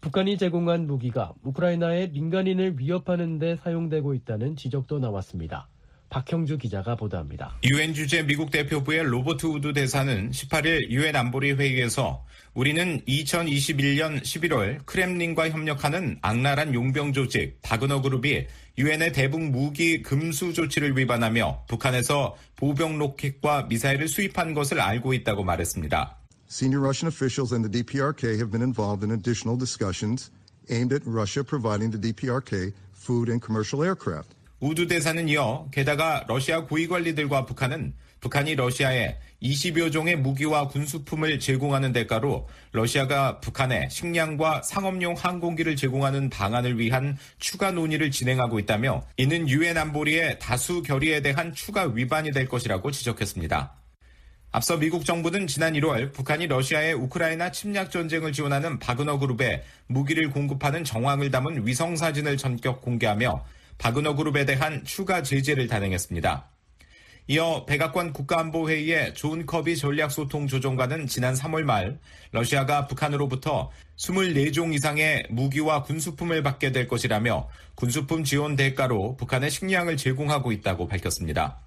C: 북한이 제공한 무기가 우크라이나의 민간인을 위협하는 데 사용되고 있다는 지적도 나왔습니다. 박형주 기자가 보도합니다.
S: 유엔 주재 미국 대표부의 로버트 우드 대사는 18일 유엔 안보리 회의에서 우리는 2021년 11월 크렘린과 협력하는 악랄한 용병 조직 바그너 그룹이 유엔의 대북 무기 금수 조치를 위반하며 북한에서 보병 로켓과 미사일을 수입한 것을 알고 있다고 말했습니다.
T: Senior Russian officials and the DPRK have been involved in additional discussions aimed at Russia providing the DPRK food and commercial aircraft.
S: 우드 대사는 이어 게다가 러시아 고위 관리들과 북한은 북한이 러시아에 20여 종의 무기와 군수품을 제공하는 대가로 러시아가 북한에 식량과 상업용 항공기를 제공하는 방안을 위한 추가 논의를 진행하고 있다며 이는 유엔 안보리의 다수 결의에 대한 추가 위반이 될 것이라고 지적했습니다. 앞서 미국 정부는 지난 1월 북한이 러시아의 우크라이나 침략 전쟁을 지원하는 바그너 그룹에 무기를 공급하는 정황을 담은 위성 사진을 전격 공개하며 바그너 그룹에 대한 추가 제재를 단행했습니다. 이어 백악관 국가안보회의의 존 커비 전략소통 조정관은 지난 3월 말 러시아가 북한으로부터 24종 이상의 무기와 군수품을 받게 될 것이라며 군수품 지원 대가로 북한에 식량을 제공하고 있다고 밝혔습니다.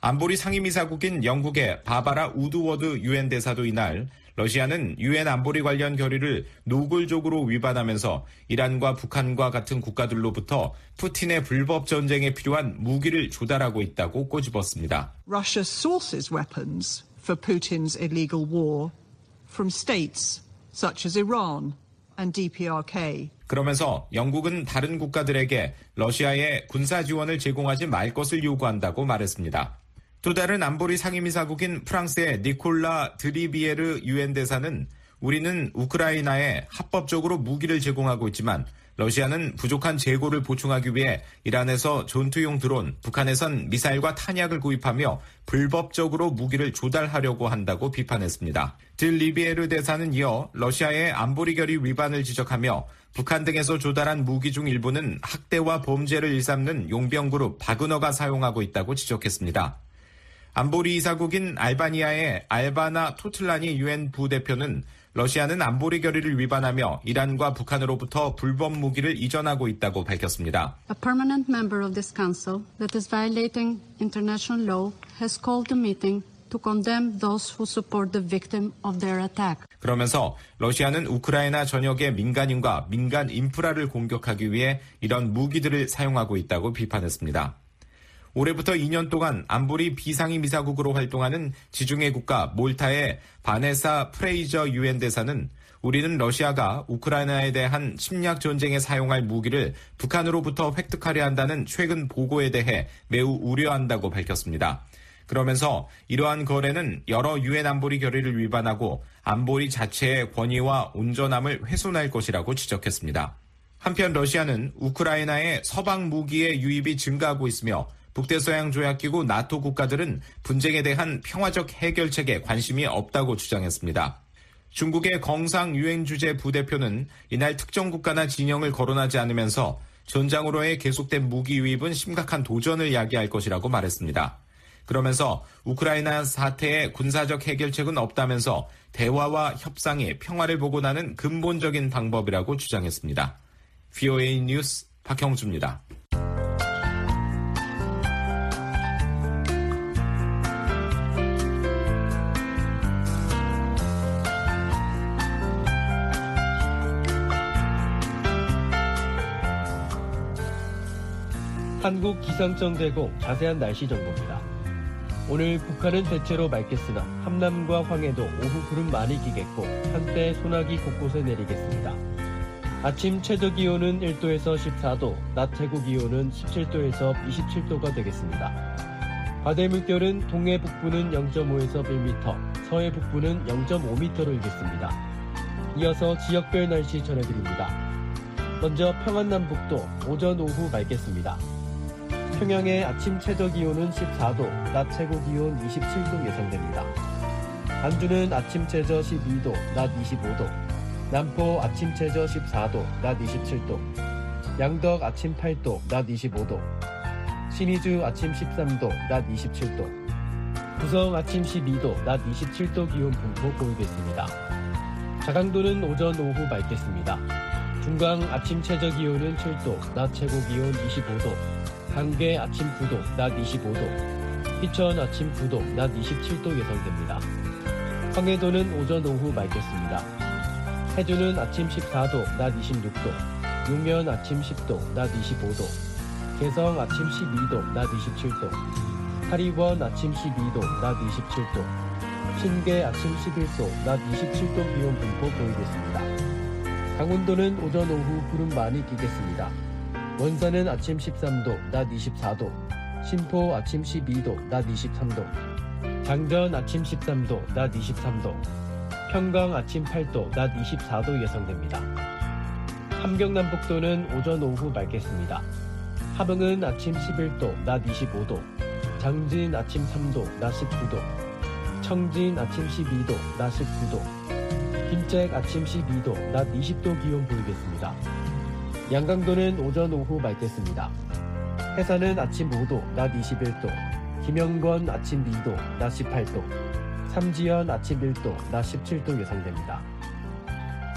S: 안보리 상임이사국인 영국의 바바라 우드워드 유엔 대사도 이날 러시아는 유엔 안보리 관련 결의를 노골적으로 위반하면서 이란과 북한과 같은 국가들로부터 푸틴의 불법 전쟁에 필요한 무기를 조달하고 있다고 꼬집었습니다.
U: Russia sources weapons for Putin's illegal war from states such as Iran and DPRK.
S: 그러면서 영국은 다른 국가들에게 러시아에 군사 지원을 제공하지 말 것을 요구한다고 말했습니다. 또 다른 안보리 상임이사국인 프랑스의 니콜라 드리비에르 유엔 대사는 우리는 우크라이나에 합법적으로 무기를 제공하고 있지만 러시아는 부족한 재고를 보충하기 위해 이란에서 전투용 드론, 북한에선 미사일과 탄약을 구입하며 불법적으로 무기를 조달하려고 한다고 비판했습니다. 들 리비에르 대사는 이어 러시아의 안보리 결의 위반을 지적하며 북한 등에서 조달한 무기 중 일부는 학대와 범죄를 일삼는 용병그룹 바그너가 사용하고 있다고 지적했습니다. 안보리 이사국인 알바니아의 알바나 토틀라니 유엔 부대표는 러시아는 안보리 결의를 위반하며 이란과 북한으로부터 불법 무기를 이전하고 있다고 밝혔습니다.
V: A permanent member of this council that is violating international law has called the meeting to condemn those who support the victim of their attack.
S: 그러면서 러시아는 우크라이나 전역의 민간인과 민간 인프라를 공격하기 위해 이런 무기들을 사용하고 있다고 비판했습니다. 올해부터 2년 동안 안보리 비상임이사국으로 활동하는 지중해 국가 몰타의 바네사 프레이저 유엔 대사는 우리는 러시아가 우크라이나에 대한 침략 전쟁에 사용할 무기를 북한으로부터 획득하려 한다는 최근 보고에 대해 매우 우려한다고 밝혔습니다. 그러면서 이러한 거래는 여러 유엔 안보리 결의를 위반하고 안보리 자체의 권위와 온전함을 훼손할 것이라고 지적했습니다. 한편 러시아는 우크라이나의 서방 무기의 유입이 증가하고 있으며 북대서양 조약기구 나토 국가들은 분쟁에 대한 평화적 해결책에 관심이 없다고 주장했습니다. 중국의 경상 유엔 주재 부대표는 이날 특정 국가나 진영을 거론하지 않으면서 전장으로의 계속된 무기 유입은 심각한 도전을 야기할 것이라고 말했습니다. 그러면서 우크라이나 사태의 군사적 해결책은 없다면서 대화와 협상이 평화를 복원하는 근본적인 방법이라고 주장했습니다. VOA 뉴스 박형주입니다.
C: 한국 기상청 제공 자세한 날씨 정보입니다. 오늘 북한은 대체로 맑겠으나 함남과 황해도 오후 구름 많이 끼겠고 한때 소나기 곳곳에 내리겠습니다. 아침 최저 기온은 1도에서 14도, 낮 최고 기온은 17도에서 27도가 되겠습니다. 바다 물결은 동해 북부는 0.5에서 1m, 서해 북부는 0.5m로 일겠습니다. 이어서 지역별 날씨 전해드립니다. 먼저 평안남북도 오전 오후 맑겠습니다. 평양의 아침 최저 기온은 14도, 낮 최고 기온 27도 예상됩니다. 안주는 아침 최저 12도, 낮 25도, 남포 아침 최저 14도, 낮 27도, 양덕 아침 8도, 낮 25도, 신의주 아침 13도, 낮 27도, 구성 아침 12도, 낮 27도 기온 분포 보이겠습니다. 자강도는 오전 오후 맑겠습니다. 중강 아침 최저 기온은 7도, 낮 최고 기온 25도, 강계 아침 9도, 낮 25도, 희천 아침 9도, 낮 27도 예상됩니다. 황해도는 오전 오후 맑겠습니다. 해주는 아침 14도, 낮 26도, 용면 아침 10도, 낮 25도, 개성 아침 12도, 낮 27도, 하리원 아침 12도, 낮 27도, 신계 아침 11도, 낮 27도 기온 분포 보이겠습니다. 강원도는 오전 오후 구름 많이 끼겠습니다. 원산은 아침 13도, 낮 24도, 신포 아침 12도, 낮 23도, 장전 아침 13도, 낮 23도, 평강 아침 8도, 낮 24도 예상됩니다. 함경남북도는 오전 오후 맑겠습니다. 하봉은 아침 11도, 낮 25도, 장진 아침 3도, 낮 19도, 청진 아침 12도, 낮 19도, 김책 아침 12도, 낮 20도 기온 보이겠습니다. 양강도는 오전 오후 맑겠습니다. 해산은 아침 5도, 낮 21도, 김영건 아침 2도, 낮 18도, 삼지연 아침 1도, 낮 17도 예상됩니다.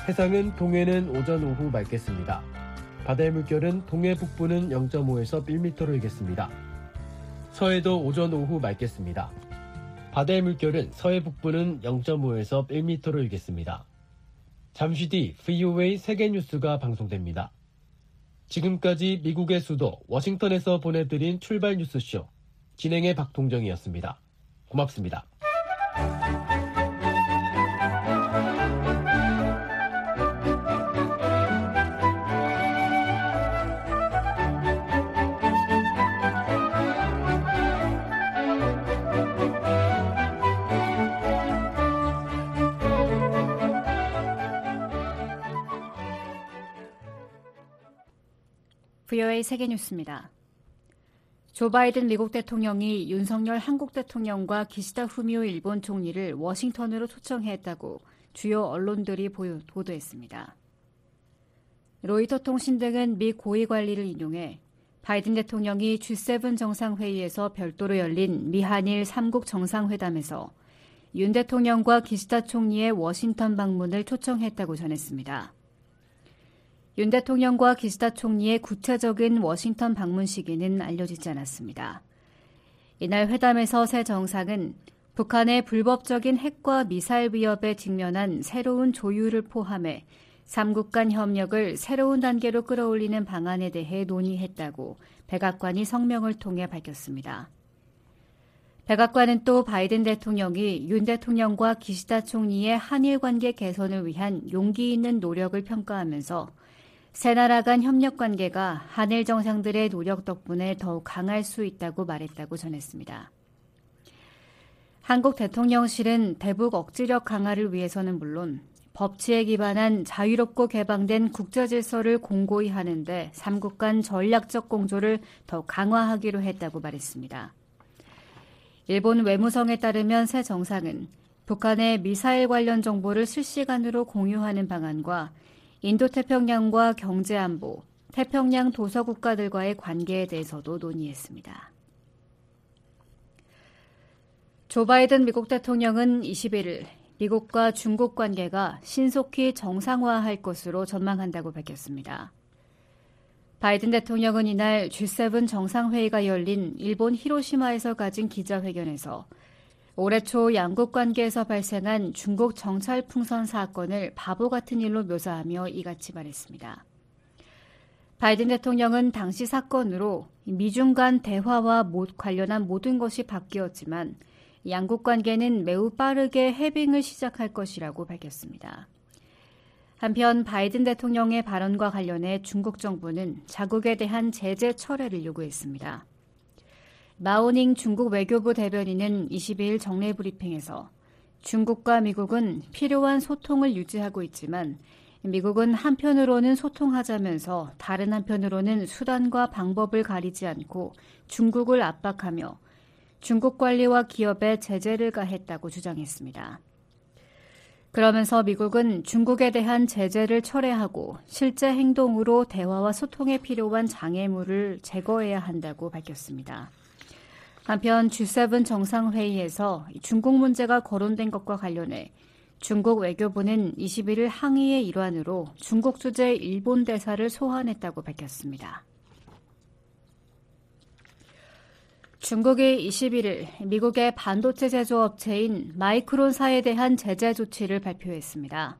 C: 해상은 동해는 오전 오후 맑겠습니다. 바다의 물결은 동해 북부는 0.5에서 1m로 일겠습니다. 서해도 오전 오후 맑겠습니다. 바다의 물결은 서해 북부는 0.5에서 1m로 일겠습니다. 잠시 뒤 VOA 세계 뉴스가 방송됩니다. 지금까지 미국의 수도 워싱턴에서 보내드린 출발 뉴스쇼 진행의 박동정이었습니다. 고맙습니다.
A: 세계뉴스입니다. 조 바이든 미국 대통령이 윤석열 한국 대통령과 기시다 후미오 일본 총리를 워싱턴으로 초청했다고 주요 언론들이 보도했습니다. 로이터 통신 등은 미 고위 관리를 인용해 바이든 대통령이 G7 정상회의에서 별도로 열린 미한일 3국 정상회담에서 윤 대통령과 기시다 총리의 워싱턴 방문을 초청했다고 전했습니다. 윤 대통령과 기시다 총리의 구체적인 워싱턴 방문 시기는 알려지지 않았습니다. 이날 회담에서 새 정상은 북한의 불법적인 핵과 미사일 위협에 직면한 새로운 조율을 포함해 3국 간 협력을 새로운 단계로 끌어올리는 방안에 대해 논의했다고 백악관이 성명을 통해 밝혔습니다. 백악관은 또 바이든 대통령이 윤 대통령과 기시다 총리의 한일 관계 개선을 위한 용기 있는 노력을 평가하면서 세 나라 간 협력 관계가 한일 정상들의 노력 덕분에 더욱 강할 수 있다고 말했다고 전했습니다. 한국 대통령실은 대북 억지력 강화를 위해서는 물론 법치에 기반한 자유롭고 개방된 국제 질서를 공고히 하는데 삼국 간 전략적 공조를 더 강화하기로 했다고 말했습니다. 일본 외무성에 따르면 새 정상은 북한의 미사일 관련 정보를 실시간으로 공유하는 방안과 인도태평양과 경제안보, 태평양 도서국가들과의 관계에 대해서도 논의했습니다. 조 바이든 미국 대통령은 21일 미국과 중국 관계가 신속히 정상화할 것으로 전망한다고 밝혔습니다. 바이든 대통령은 이날 G7 정상회의가 열린 일본 히로시마에서 가진 기자회견에서 올해 초 양국 관계에서 발생한 중국 정찰 풍선 사건을 바보 같은 일로 묘사하며 이같이 말했습니다. 바이든 대통령은 당시 사건으로 미중 간 대화와 관련한 모든 것이 바뀌었지만 양국 관계는 매우 빠르게 해빙을 시작할 것이라고 밝혔습니다. 한편 바이든 대통령의 발언과 관련해 중국 정부는 자국에 대한 제재 철회를 요구했습니다. 마오닝 중국 외교부 대변인은 22일 정례 브리핑에서 중국과 미국은 필요한 소통을 유지하고 있지만 미국은 한편으로는 소통하자면서 다른 한편으로는 수단과 방법을 가리지 않고 중국을 압박하며 중국 관리와 기업에 제재를 가했다고 주장했습니다. 그러면서 미국은 중국에 대한 제재를 철회하고 실제 행동으로 대화와 소통에 필요한 장애물을 제거해야 한다고 밝혔습니다. 한편 G7 정상회의에서 중국 문제가 거론된 것과 관련해 중국 외교부는 21일 항의의 일환으로 중국 주재 일본 대사를 소환했다고 밝혔습니다. 중국이 21일 미국의 반도체 제조업체인 마이크론사에 대한 제재 조치를 발표했습니다.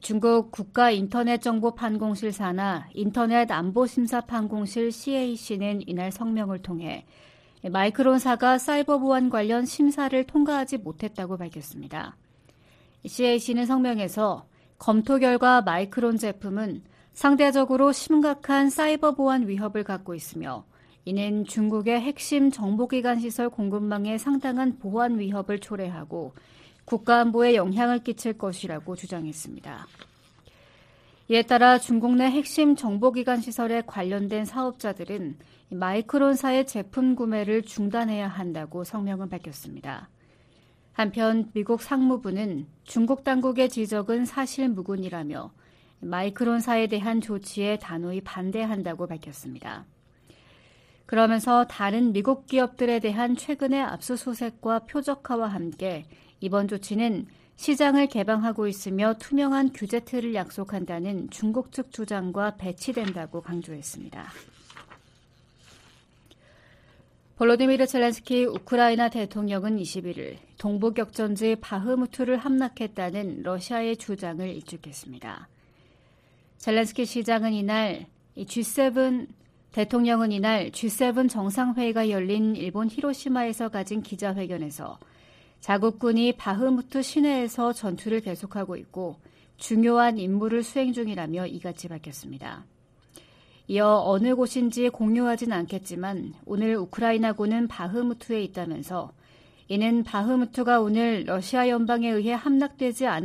A: 중국 국가인터넷정보판공실 사나 인터넷 안보심사판공실 CAC는 이날 성명을 통해 마이크론사가 사이버 보안 관련 심사를 통과하지 못했다고 밝혔습니다. CAC는 성명에서 검토 결과 마이크론 제품은 상대적으로 심각한 사이버 보안 위협을 갖고 있으며 이는 중국의 핵심 정보기관 시설 공급망에 상당한 보안 위협을 초래하고 국가안보에 영향을 끼칠 것이라고 주장했습니다. 이에 따라 중국 내 핵심 정보기관 시설에 관련된 사업자들은 마이크론사의 제품 구매를 중단해야 한다고 성명을 밝혔습니다. 한편 미국 상무부는 중국 당국의 지적은 사실 무근이라며 마이크론사에 대한 조치에 단호히 반대한다고 밝혔습니다. 그러면서 다른 미국 기업들에 대한 최근의 압수수색과 표적화와 함께 이번 조치는 시장을 개방하고 있으며 투명한 규제 틀을 약속한다는 중국 측 주장과 배치된다고 강조했습니다. 볼로디미르 젤렌스키 우크라이나 대통령은 21일 동부격전지 바흐무트를 함락했다는 러시아의 주장을 일축했습니다. 젤렌스키 시장은 이날 G7 대통령은 이날 G7 정상회의가 열린 일본 히로시마에서 가진 기자회견에서 자국군이 바흐무트 시내에서 전투를 계속하고 있고 중요한 임무를 수행 중이라며 이같이 밝혔습니다. 이어 어느 곳인지 공유하진 않겠지만 오늘 우크라이나군은 바흐무트에 있다면서 이는 바흐무트가 오늘 러시아 연방에 의해 함락되지 않아